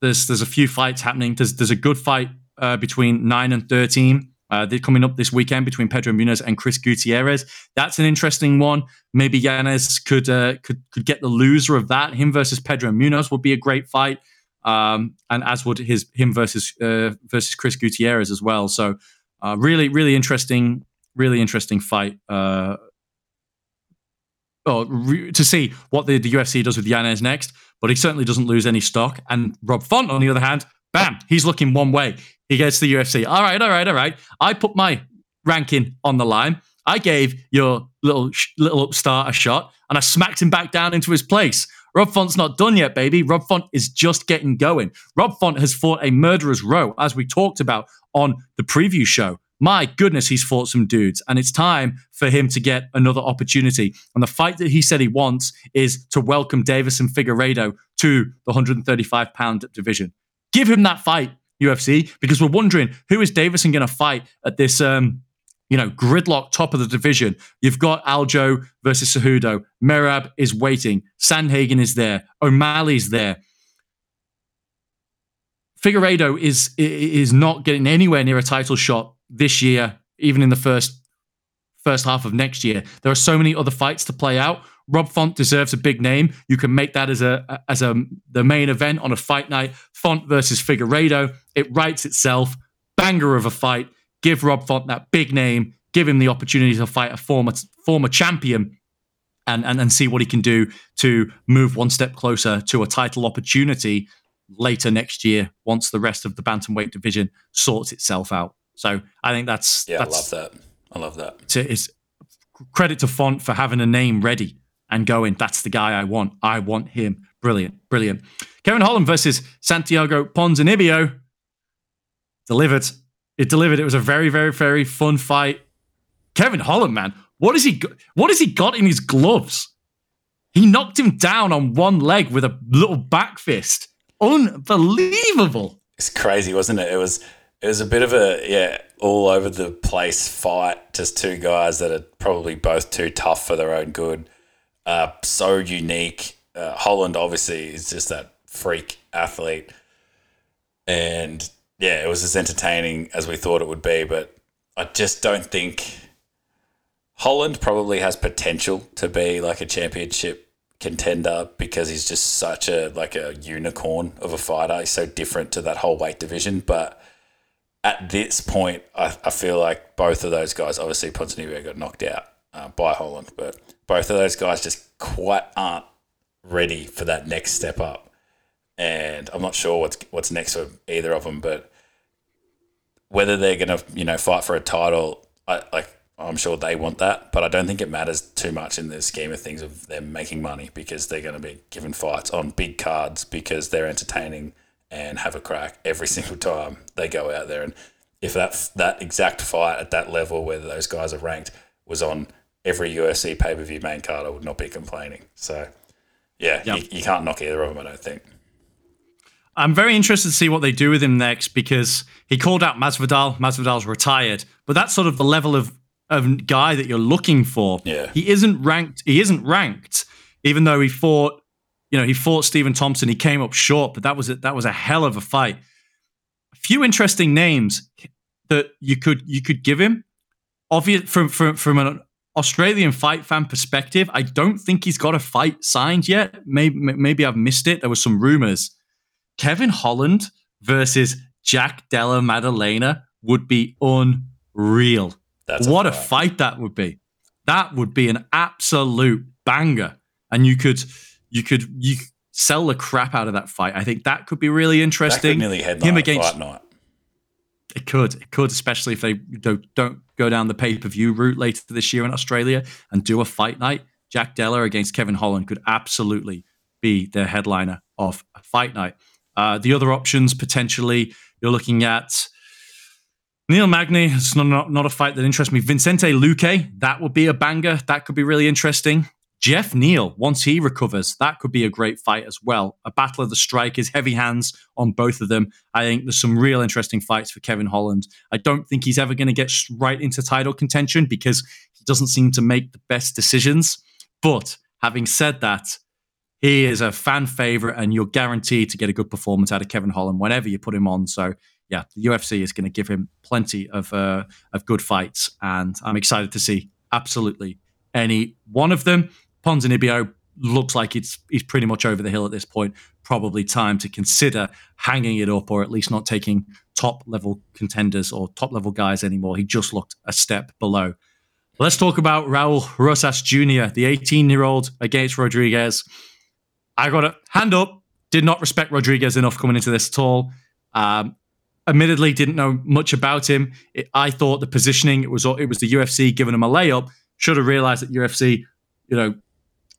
there's there's a few fights happening. There's there's a good fight uh, between nine and thirteen. Uh, they're coming up this weekend between Pedro Munoz and Chris Gutierrez. That's an interesting one. Maybe Yanez could uh, could could get the loser of that. Him versus Pedro Munoz would be a great fight, um, and as would his him versus uh, versus Chris Gutierrez as well. So uh, really really interesting, really interesting fight. Uh, well, re- to see what the, the UFC does with Yanez next, but he certainly doesn't lose any stock. And Rob Font, on the other hand, bam, he's looking one way. He gets the UFC. All right, all right, all right. I put my ranking on the line. I gave your little little upstart a shot, and I smacked him back down into his place. Rob Font's not done yet, baby. Rob Font is just getting going. Rob Font has fought a murderer's row, as we talked about on the preview show. My goodness, he's fought some dudes, and it's time for him to get another opportunity. And the fight that he said he wants is to welcome Deiveson Figueiredo to the 135 pound division. Give him that fight, UFC, because we're wondering who is Deiveson going to fight at this, um, you know, gridlock top of the division. You've got Aljo versus Cejudo. Merab is waiting. Sandhagen is there. O'Malley's there. Figueiredo is is not getting anywhere near a title shot this year, even in the first first half of next year. There are so many other fights to play out. Rob Font deserves a big name. You can make that as a as a the main event on a fight night. Font versus Figueiredo. It writes itself. Banger of a fight. Give Rob Font that big name. Give him the opportunity to fight a former former champion. And, and, and see what he can do to move one step closer to a title opportunity later next year once the rest of the bantamweight division sorts itself out. So I think that's Yeah, that's, I love that. I love that. to, it's credit to Font for having a name ready and going, that's the guy I want. I want him. Brilliant, brilliant. Kevin Holland versus Santiago Ponzinibbio delivered. It delivered. It was a very, very, very fun fight. Kevin Holland, man, what has he got? What has he got in his gloves? He knocked him down on one leg with a little back fist. Unbelievable. It's crazy, wasn't it? It was it was a bit of a yeah, all over the place fight. Just two guys that are probably both too tough for their own good. Uh, so unique. Uh, Holland obviously is just that freak athlete, and yeah, it was as entertaining as we thought it would be. But I just don't think Holland probably has potential to be like a championship contender because he's just such a like a unicorn of a fighter. He's so different to that whole weight division. But at this point, I, I feel like both of those guys, obviously Ponzinibbio got knocked out uh, by Holland, but both of those guys just quite aren't ready for that next step up. And I'm not sure what's what's next for either of them, but whether they're going to you know fight for a title, I, like I'm sure they want that, but I don't think it matters too much in the scheme of things of them making money because they're going to be given fights on big cards because they're entertaining and have a crack every single time they go out there. And if that that exact fight at that level where those guys are ranked was on every UFC pay per view main card, I would not be complaining. So yeah, Yep. you, you can't knock either of them. I don't think. I'm very interested to see what they do with him next because he called out Masvidal. Masvidal's retired, but that's sort of the level of of guy that you're looking for. Yeah. he isn't ranked. He isn't ranked, even though he fought. You know, he fought Stephen Thompson. He came up short, but that was a, that was a hell of a fight. A few interesting names that you could you could give him. Obvious from from from an Australian fight fan perspective, I don't think he's got a fight signed yet. Maybe maybe I've missed it. There was some rumors. Kevin Holland versus Jack Della Maddalena would be unreal. That's what a fight. fight that would be. That would be an absolute banger. And you could you could you sell the crap out of that fight. I think that could be really That could interesting. nearly headline Him against fight night. it could. It could, especially if they don't, don't go down the pay per view route later this year in Australia and do a fight night. Jack Della against Kevin Holland could absolutely be the headliner of a fight night. Uh, the other options potentially, you're looking at Neil Magny. It's not, not, not a fight that interests me. Vincente Luque, that would be a banger. That could be really interesting. Geoff Neal, once he recovers, that could be a great fight as well. A battle of the strikers, heavy hands on both of them. I think there's some real interesting fights for Kevin Holland. I don't think he's ever going to get right into title contention because he doesn't seem to make the best decisions. But having said that, he is a fan favorite, and you're guaranteed to get a good performance out of Kevin Holland whenever you put him on. So, yeah, the UFC is going to give him plenty of uh, of good fights, and I'm excited to see absolutely any one of them. Ponzinibbio looks like it's he's pretty much over the hill at this point. Probably time to consider hanging it up, or at least not taking top level contenders or top level guys anymore. He just looked a step below. Let's talk about Raul Rosas Jr., the 18 year old against Rodriguez. I got a hand up. Did not respect Rodriguez enough coming into this at all. Um, admittedly, didn't know much about him. It, I thought the positioning it was it was the UFC giving him a layup. Should have realized that UFC, you know,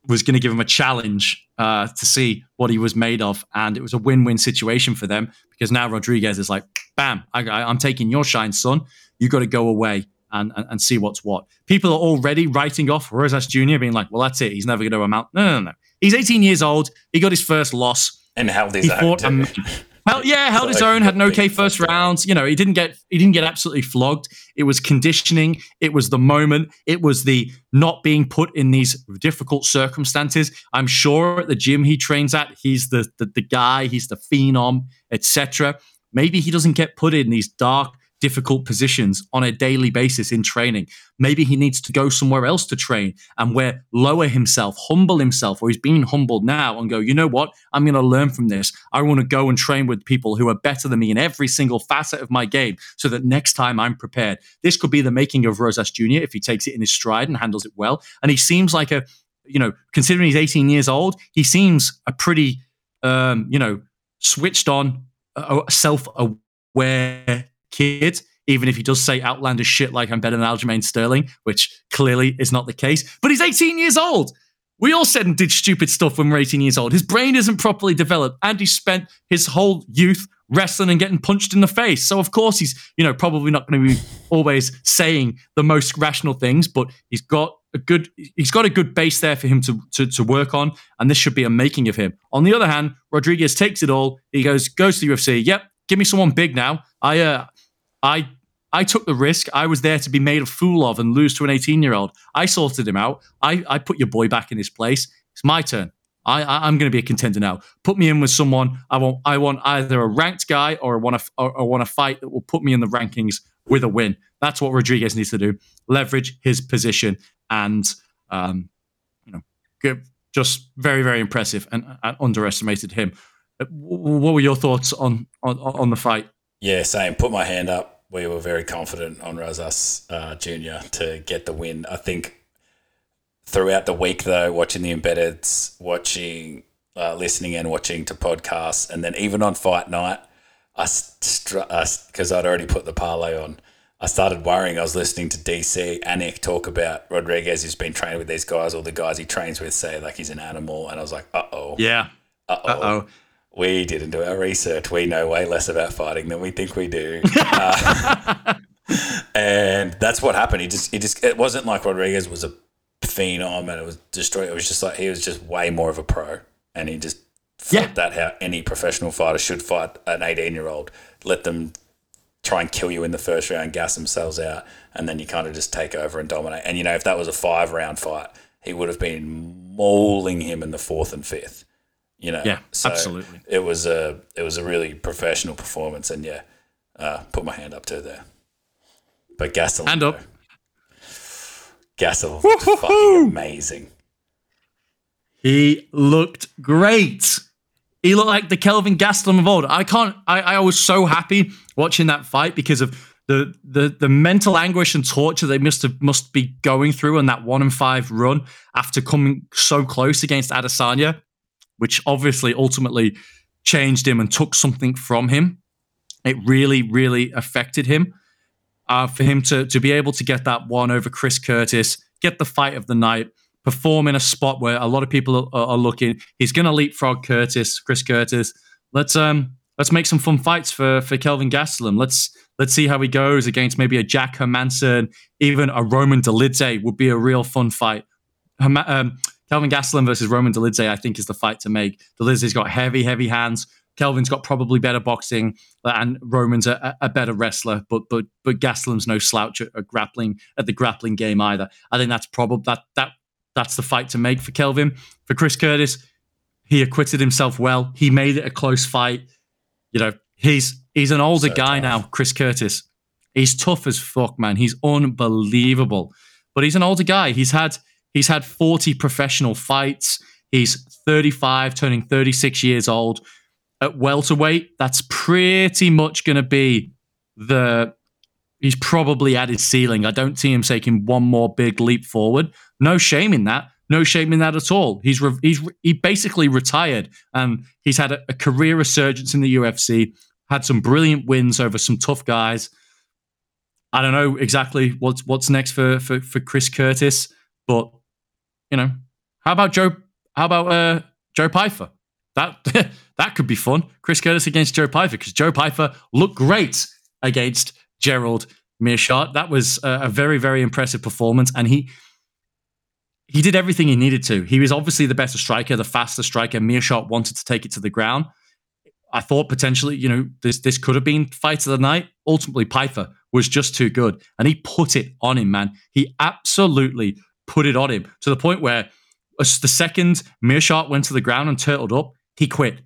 was going to give him a challenge uh, to see what he was made of, and it was a win-win situation for them because now Rodriguez is like, "Bam! I, I'm taking your shine, son. You got to go away." And, and, and see what's what. People are already writing off Rosas Jr., being like, well, that's it. He's never going to amount. No, no, no. He's 18 years old. He got his first loss. And held his He own. fought. too. Hell, yeah, held his own. Had an okay first round. You know, he didn't get he didn't get absolutely flogged. It was conditioning. It was the moment. It was the not being put in these difficult circumstances. I'm sure at the gym he trains at, he's the the, the guy. He's the phenom, etc. Maybe he doesn't get put in these dark. Difficult positions on a daily basis in training. Maybe he needs to go somewhere else to train and where lower himself, humble himself, or he's being humbled now and go, you know what? I'm going to learn from this. I want to go and train with people who are better than me in every single facet of my game so that next time I'm prepared. This could be the making of Rosas Jr. if he takes it in his stride and handles it well. And he seems like a, you know, considering he's 18 years old, he seems a pretty, um, you know, switched on, uh, self aware kid, even if he does say outlandish shit like I'm better than Aljamain Sterling, which clearly is not the case. But he's 18 years old. We all said and did stupid stuff when we're 18 years old. His brain isn't properly developed, and he spent his whole youth wrestling and getting punched in the face. So of course he's, you know, probably not going to be always saying the most rational things, but he's got a good he's got a good base there for him to, to to work on, and this should be a making of him. On the other hand, Rodriguez takes it all. He goes goes to the UFC. Yep, give me someone big now. I uh I I took the risk. I was there to be made a fool of and lose to an 18 year old. I sorted him out. I, I put your boy back in his place. It's my turn. I, I I'm going to be a contender now. Put me in with someone. I want I want either a ranked guy or I want to or, or want a fight that will put me in the rankings with a win. That's what Rodriguez needs to do. Leverage his position and, um, you know, just very, very impressive and, and underestimated him. Uh, What were your thoughts on, on, on the fight? Yeah, same. Put my hand up. We were very confident on Rosas uh, Jr. to get the win. I think throughout the week, though, watching the embeddeds, watching, uh, listening and watching to podcasts, and then even on fight night, I because I'd already put the parlay on. I started worrying. I was listening to DC Anik talk about Rodriguez, who's been training with these guys. All the guys he trains with say like he's an animal, and I was like, uh oh, Yeah. Uh oh. We didn't do our research. We know way less about fighting than we think we do. Uh, and that's what happened. He just, he just, it wasn't like Rodriguez was a phenom and it was destroyed. It was just like he was just way more of a pro, and he just fought Yeah. that how any professional fighter should fight an 18 year old. Let them try and kill you in the first round, gas themselves out, and then you kind of just take over and dominate. And you know, if that was a five round fight, he would have been mauling him in the fourth and fifth. You know, Yeah, absolutely. It was a it was a really professional performance, and yeah, uh, put my hand up to there. But Gastelum, Hand up. was fucking amazing. He looked great. He looked like the Kelvin Gastelum of old. I can't. I, I was so happy watching that fight because of the the the mental anguish and torture they must have must be going through on that one and five run after coming so close against Adesanya, which obviously ultimately changed him and took something from him. It really, really affected him. Uh, for him to to be able to get that one over Chris Curtis, get the fight of the night, perform in a spot where a lot of people are, are looking. He's going to leapfrog Curtis, Chris Curtis. Let's um let's make some fun fights for for Kelvin Gastelum. Let's let's see how he goes against maybe a Jack Hermansson, even a Roman Dolidze would be a real fun fight. Herma- um, Kelvin Gastelum versus Roman Dolidze, I think, is the fight to make. Dolidze's got heavy, heavy hands. Kelvin's got probably better boxing, and Roman's a, a better wrestler. But but but Gastelum's no slouch at, at grappling at the grappling game either. I think that's probably that that that's the fight to make for Kelvin. For Chris Curtis, he acquitted himself well. He made it a close fight. You know, he's he's an older So guy tough. now, Chris Curtis. He's tough as fuck, man. He's unbelievable. But he's an older guy. He's had he's had 40 professional fights. He's 35, turning 36 years old. At welterweight, that's pretty much going to be the he's probably at his ceiling. I don't see him taking one more big leap forward. No shame in that. No shame in that at all. He's re- he's re- he basically retired and he's had a, a career resurgence in the UFC. Had some brilliant wins over some tough guys. I don't know exactly what's what's next for for, for Chris Curtis, but you know, how about Joe? How about uh, Joe Pyfer? That that could be fun. Chris Curtis against Joe Pyfer because Joe Pyfer looked great against Gerald Meerschaert. That was a, a very very impressive performance, and he he did everything he needed to. He was obviously the better striker, the faster striker. Meerschaert wanted to take it to the ground. I thought potentially, you know, this this could have been fight of the night. Ultimately, Pyfer was just too good, and he put it on him, man. He absolutely put it on him to the point where the second Meerschaert went to the ground and turtled up, he quit.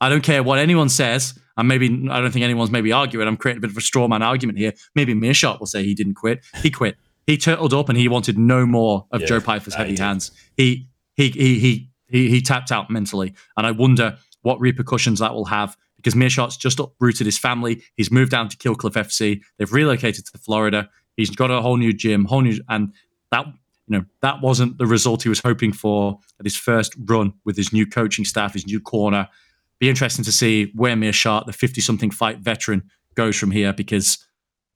I don't care what anyone says, and maybe I don't think anyone's maybe arguing. I'm creating a bit of a straw man argument here. Maybe Meerschaert will say he didn't quit. He quit. He turtled up and he wanted no more of Yeah, Joe Pyfer's he heavy hands. He he he he he he tapped out mentally, and I wonder what repercussions that will have because Meerschaert's just uprooted his family. He's moved down to Kill Cliff FC. They've relocated to Florida. He's got a whole new gym, whole new, and that you know that wasn't the result he was hoping for at his first run with his new coaching staff, his new corner. Be interesting to see where Meerschaert, the fifty-something fight veteran, goes from here because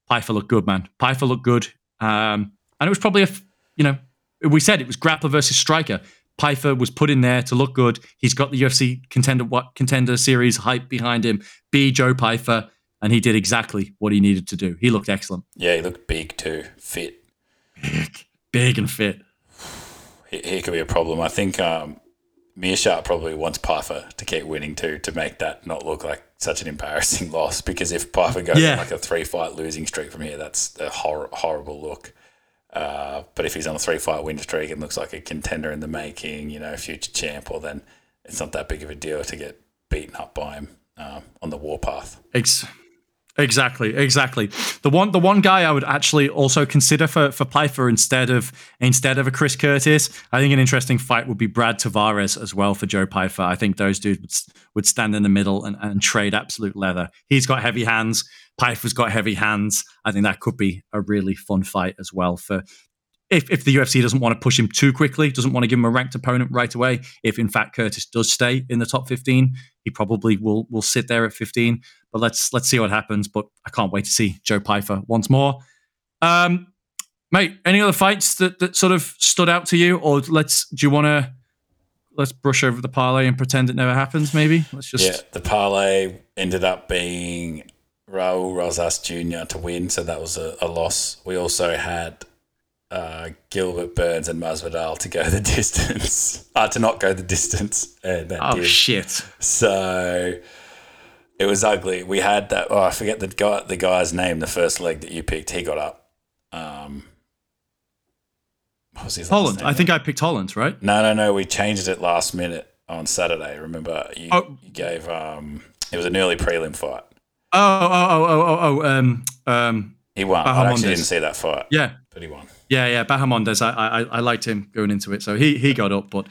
Pyfer looked good, man. Pyfer looked good, um, and it was probably a you know we said it was grappler versus striker. Pyfer was put in there to look good. He's got the UFC contender what contender series hype behind him. Be Joe Pyfer, and he did exactly what he needed to do. He looked excellent, Yeah, he looked big too, fit. Big and fit. He, he could be a problem. I think um, Meerschaert probably wants Pyfer to keep winning too to make that not look like such an embarrassing loss. Because if Pyfer goes Yeah. on like a three fight losing streak from here, that's a hor- horrible look. Uh, but if he's on a three fight win streak and looks like a contender in the making, you know, future champ, well then it's not that big of a deal to get beaten up by him um, on the warpath. Ex- Exactly, exactly. The one, the one guy I would actually also consider for for Pyfer instead of instead of a Chris Curtis. I think an interesting fight would be Brad Tavares as well for Joe Pyfer. I think those dudes would, stand in the middle and, and trade absolute leather. He's got heavy hands. Pyfer's got heavy hands. I think that could be a really fun fight as well for if, if the UFC doesn't want to push him too quickly, doesn't want to give him a ranked opponent right away, if in fact Curtis does stay in the top 15, he probably will will sit there at 15. But let's let's see what happens. But I can't wait to see Joe Pyfer once more. Um, mate, any other fights that, that sort of stood out to you? Or let's do you want to let's brush over the parlay and pretend it never happens, maybe? Let's just Yeah, the parlay ended up being Raul Rosas Jr. to win, so that was a, a loss. We also had uh, Gilbert Burns and Masvidal to go the distance, uh, to not go the distance, and that Oh did. shit. So it was ugly. We had that. Oh, I forget the guy, the guy's name. The first leg that you picked, he got up. Um, what was his last Holland. I think I picked Holland, right? No, no, no. We changed it last minute on Saturday. Remember, you, Oh. you gave. Um, it was an early prelim fight. Oh, oh, oh, oh, oh, oh, um, um, He won. I actually didn't see that fight, yeah, but he won. yeah, yeah. Bahamondes. I, I, I liked him going into it, so he he got up, but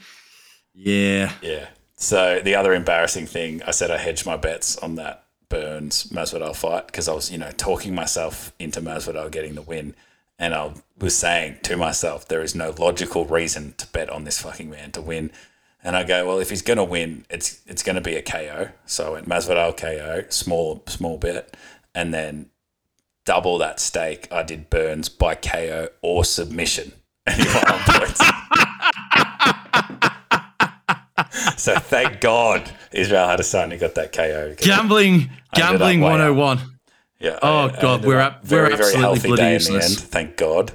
yeah, Yeah. So the other embarrassing thing, I said I hedged my bets on that Burns Masvidal fight because I was, you know, talking myself into Masvidal getting the win, and I was saying to myself, there is no logical reason to bet on this fucking man to win. And I go, well, if he's gonna win, it's it's gonna be a KO. So I went Masvidal KO, small small bet, and then double that stake. I did Burns by KO or submission, and he on points. so thank God Israel Adesanya got that KO. gambling, I ended up gambling 101. up. Yeah. Oh, I- God, we're up ab- we're very, very absolutely healthy bloody day useless. in the end. Thank God.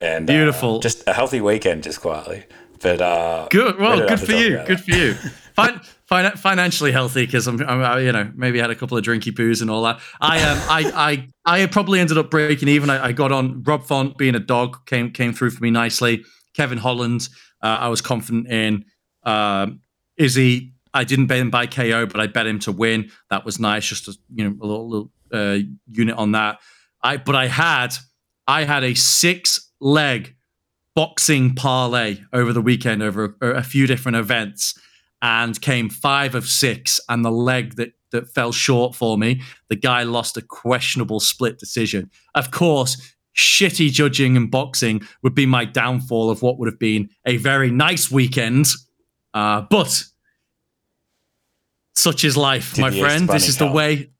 And uh, Beautiful. just a healthy weekend, just quietly. But uh, Good. we Well, good for you. Good for you. Fin- fin- financially healthy because I'm, I'm, I, you know, maybe had a couple of drinky poos and all that. I um, I, I, I probably ended up breaking even. I, I got on Rob Font being a dog came came through for me nicely. Kevin Holland, uh, I was confident in. Um, Izzy, I didn't bet him by KO, but I bet him to win. That was nice. Just a, you know, a little, little uh, unit on that. I, but I had, I had a six leg boxing parlay over the weekend over a, a few different events and came five of six and the leg that that fell short for me the guy lost a questionable split decision of course shitty judging in boxing would be my downfall of what would have been a very nice weekend uh, but such is life Did my friend this is the way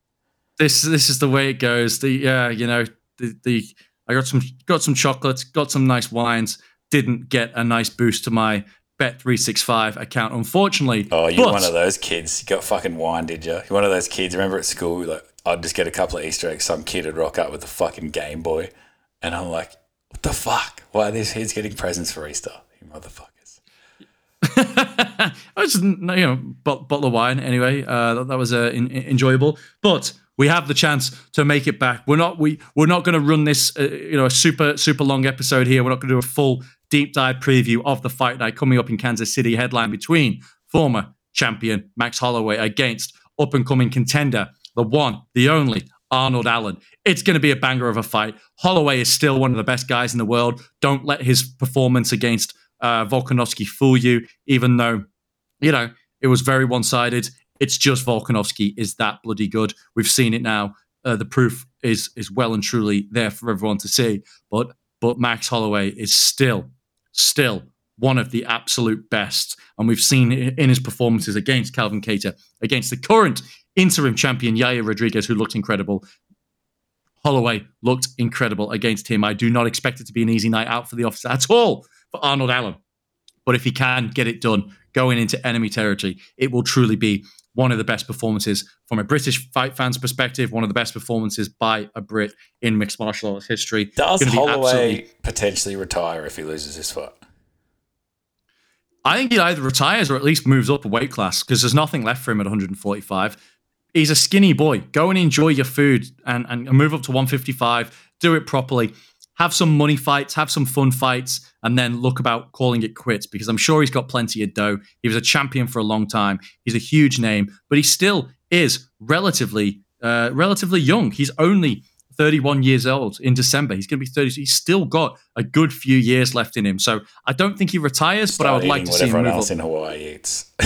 this this is the way it goes the yeah you know the, the I got some got some chocolates, got some nice wines. Didn't get a nice boost to my Bet three six five account, unfortunately. Oh, you're But- one of those kids. You got fucking wine, did you? You're one of those kids. Remember at school, like I'd just get a couple of Easter eggs. Some kid would rock up with a fucking Game Boy, and I'm like, "What the fuck? Why are these kids getting presents for Easter? You motherfuckers!" I just you know bot- bottle of wine anyway. Uh, that, that was uh, in, in- enjoyable, but we have the chance to make it back. We're not we we're not going to run this uh, you know a super super long episode here. We're not going to do a full deep dive preview of the fight night coming up in Kansas City. Headline between former champion Max Holloway against up and coming contender, the one, the only Arnold Allen. It's going to be a banger of a fight. Holloway is still one of the best guys in the world. Don't let his performance against uh, Volkanovski fool you, even though, you know, it was very one sided. It's just Volkanovski is that bloody good. We've seen it now. Uh, the proof is is well and truly there for everyone to see. But but Max Holloway is still still one of the absolute best, and we've seen in his performances against Calvin Kattar, against the current interim champion Yair Rodriguez, who looked incredible. Holloway looked incredible against him. I do not expect it to be an easy night out for the officer at all for Arnold Allen. But if he can get it done going into enemy territory, it will truly be one of the best performances from a British fight fan's perspective, one of the best performances by a Brit in mixed martial arts history. Does Holloway absolutely- potentially retire if he loses this fight? I think he either retires or at least moves up a weight class because there's nothing left for him at 145. He's a skinny boy. Go and enjoy your food and, and move up to 155. Do it properly. Have some money fights, have some fun fights, and then look about calling it quits because I'm sure he's got plenty of dough. He was a champion for a long time. He's a huge name, but he still is relatively uh, relatively young. He's only 31 years old in December. He's going to be 30. He's still got a good few years left in him. So I don't think he retires, but I would like to see him everyone move else up. in Hawaii eats.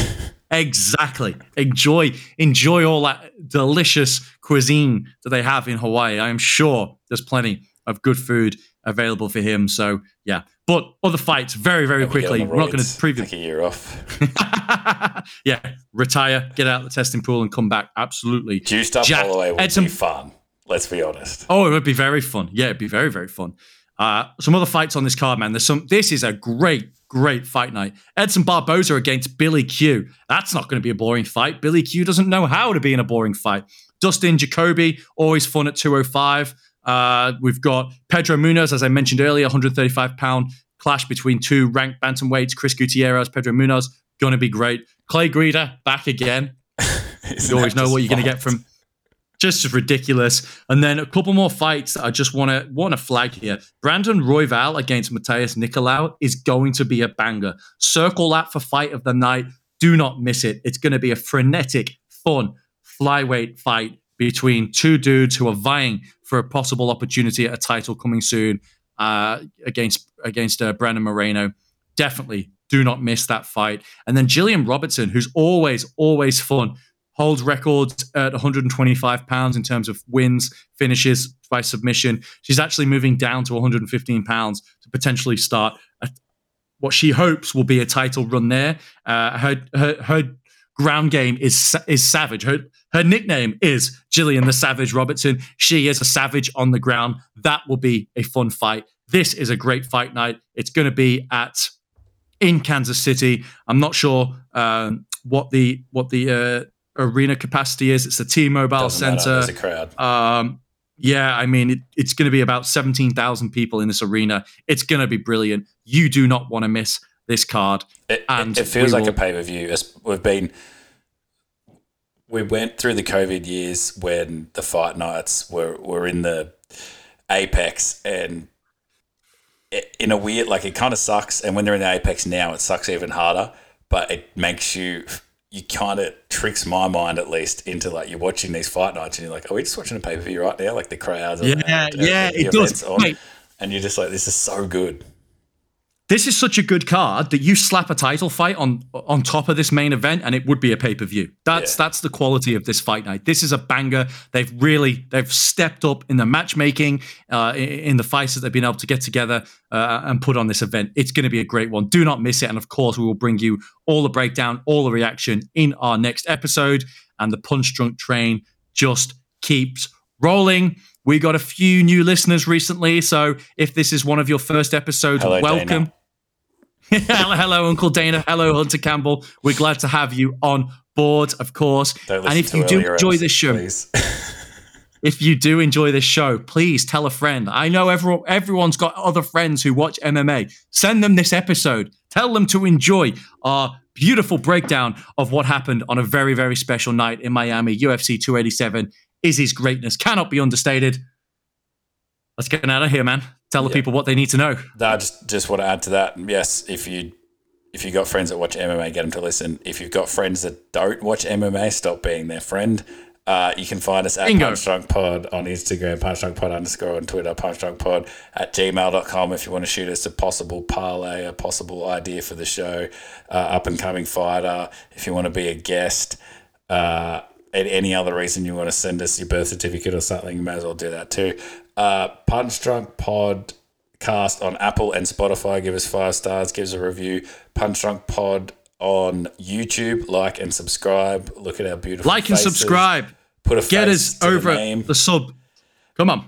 Exactly. Enjoy enjoy all that delicious cuisine that they have in Hawaii. I am sure there's plenty of good food available for him. So yeah. But other fights, very, very quickly. We're not going to preview. Take a year off. yeah. Retire, get out of the testing pool and come back. Absolutely. Juiced up Jack Holloway would Edson- be fun. Let's be honest. Oh, it would be very fun. Yeah, it'd be very, very fun. Uh, some other fights on this card, man. There's some. This is a great, great fight night. Edson Barboza against Billy Q. That's not going to be a boring fight. Billy Q doesn't know how to be in a boring fight. Dustin Jacoby, always fun at 205. Uh, we've got Pedro Munhoz, as I mentioned earlier, 135 pound clash between two ranked bantamweights. Chris Gutierrez, Pedro Munhoz, going to be great. Clay Guida back again. You always know what you're going to get from just ridiculous. And then a couple more fights I just want to want to flag here. Brandon Royval against Matheus Nicolau is going to be a banger. Circle that for fight of the night. Do not miss it. It's going to be a frenetic, fun flyweight fight between two dudes who are vying for a possible opportunity at a title coming soon uh, against against uh, Brandon Moreno. Definitely do not miss that fight. And then Gillian Robertson, who's always always fun holds records at 125 pounds in terms of wins, finishes by submission. She's actually moving down to 115 pounds to potentially start a, what she hopes will be a title run there. Uh, her, her her ground game is is savage. Her her nickname is Gillian the Savage Robertson. She is a savage on the ground. That will be a fun fight. This is a great fight night. It's going to be at in Kansas City. I'm not sure um, what the what the uh, arena capacity is. It's the T-Mobile Doesn't matter, Center. There's a crowd. Um, yeah, I mean, it, it's going to be about 17,000 people in this arena. It's going to be brilliant. You do not want to miss this card. It, and it feels like a pay per view. We've been, we went through the COVID years when the fight nights were, were in the apex, and it, in a weird, like it kind of sucks. And when they're in the apex now, it sucks even harder. But it makes you, you kind of tricks my mind at least into like you're watching these fight nights, and you're like, are we just watching a pay per view right now? Like the crowds, and Yeah, the- yeah, it does. on, and you're just like, this is so good. This is such a good card that you slap a title fight on on top of this main event, and it would be a pay per view. That's Yeah. that's the quality of this fight night. This is a banger. They've really they've stepped up in the matchmaking, uh, in, the fights that they've been able to get together uh, and put on this event. It's going to be a great one. Do not miss it. And of course, we will bring you all the breakdown, all the reaction in our next episode. And the punch drunk train just keeps rolling. We got a few new listeners recently, so if this is one of your first episodes, Hello, welcome. Dana. Hello, hello, Uncle Dana. Hello, Hunter Campbell. We're glad to have you on board, of course. And if you do enjoy this show, please. if you do enjoy this show, please tell a friend. I know everyone, everyone's got other friends who watch MMA. Send them this episode. Tell them to enjoy our beautiful breakdown of what happened on a very, very special night in Miami. UFC 287. is his greatness cannot be understated. Let's get out of here, man. Tell the Yeah. people what they need to know. No, I just just want to add to that. Yes, if you if you got friends that watch MMA, get them to listen. If you've got friends that don't watch MMA, stop being their friend. Uh, you can find us at Bingo. Punch Drunk Pod on Instagram, Punch Drunk Pod underscore on Twitter, Punch Drunk Pod at gmail.com if you want to shoot us a possible parlay, a possible idea for the show, uh, up and coming fighter. If you want to be a guest, uh, and any other reason you want to send us your birth certificate or something, you may as well do that too. Uh, Punch Drunk Podcast on Apple and Spotify. Give us five stars, give us a review. Punch Drunk Pod on YouTube. Like and subscribe. Look at our beautiful Like and subscribe. Put a Get us over the the sub. Come on.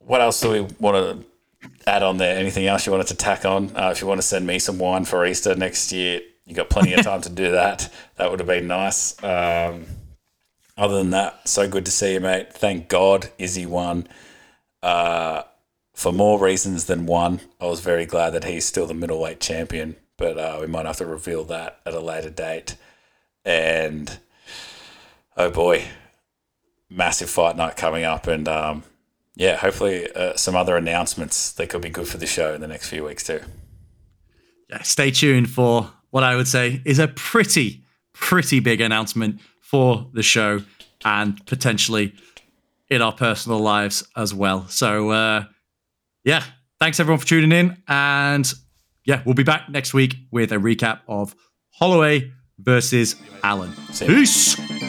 What else do we want to add on there? Anything else you wanted to tack on? Uh, if you want to send me some wine for Easter next year, you got plenty of time to do that. That would have been nice. Um, other than that, so good to see you, mate. Thank God Izzy won. Uh, for more reasons than one, I was very glad that he's still the middleweight champion, but uh, we might have to reveal that at a later date. And oh boy, massive fight night coming up, and um, yeah, hopefully uh, some other announcements that could be good for the show in the next few weeks too. Yeah, stay tuned for what I would say is a pretty, pretty big announcement for the show and potentially in our personal lives as well. So, uh, yeah, thanks everyone for tuning in. And yeah, we'll be back next week with a recap of Holloway versus Allen. Peace.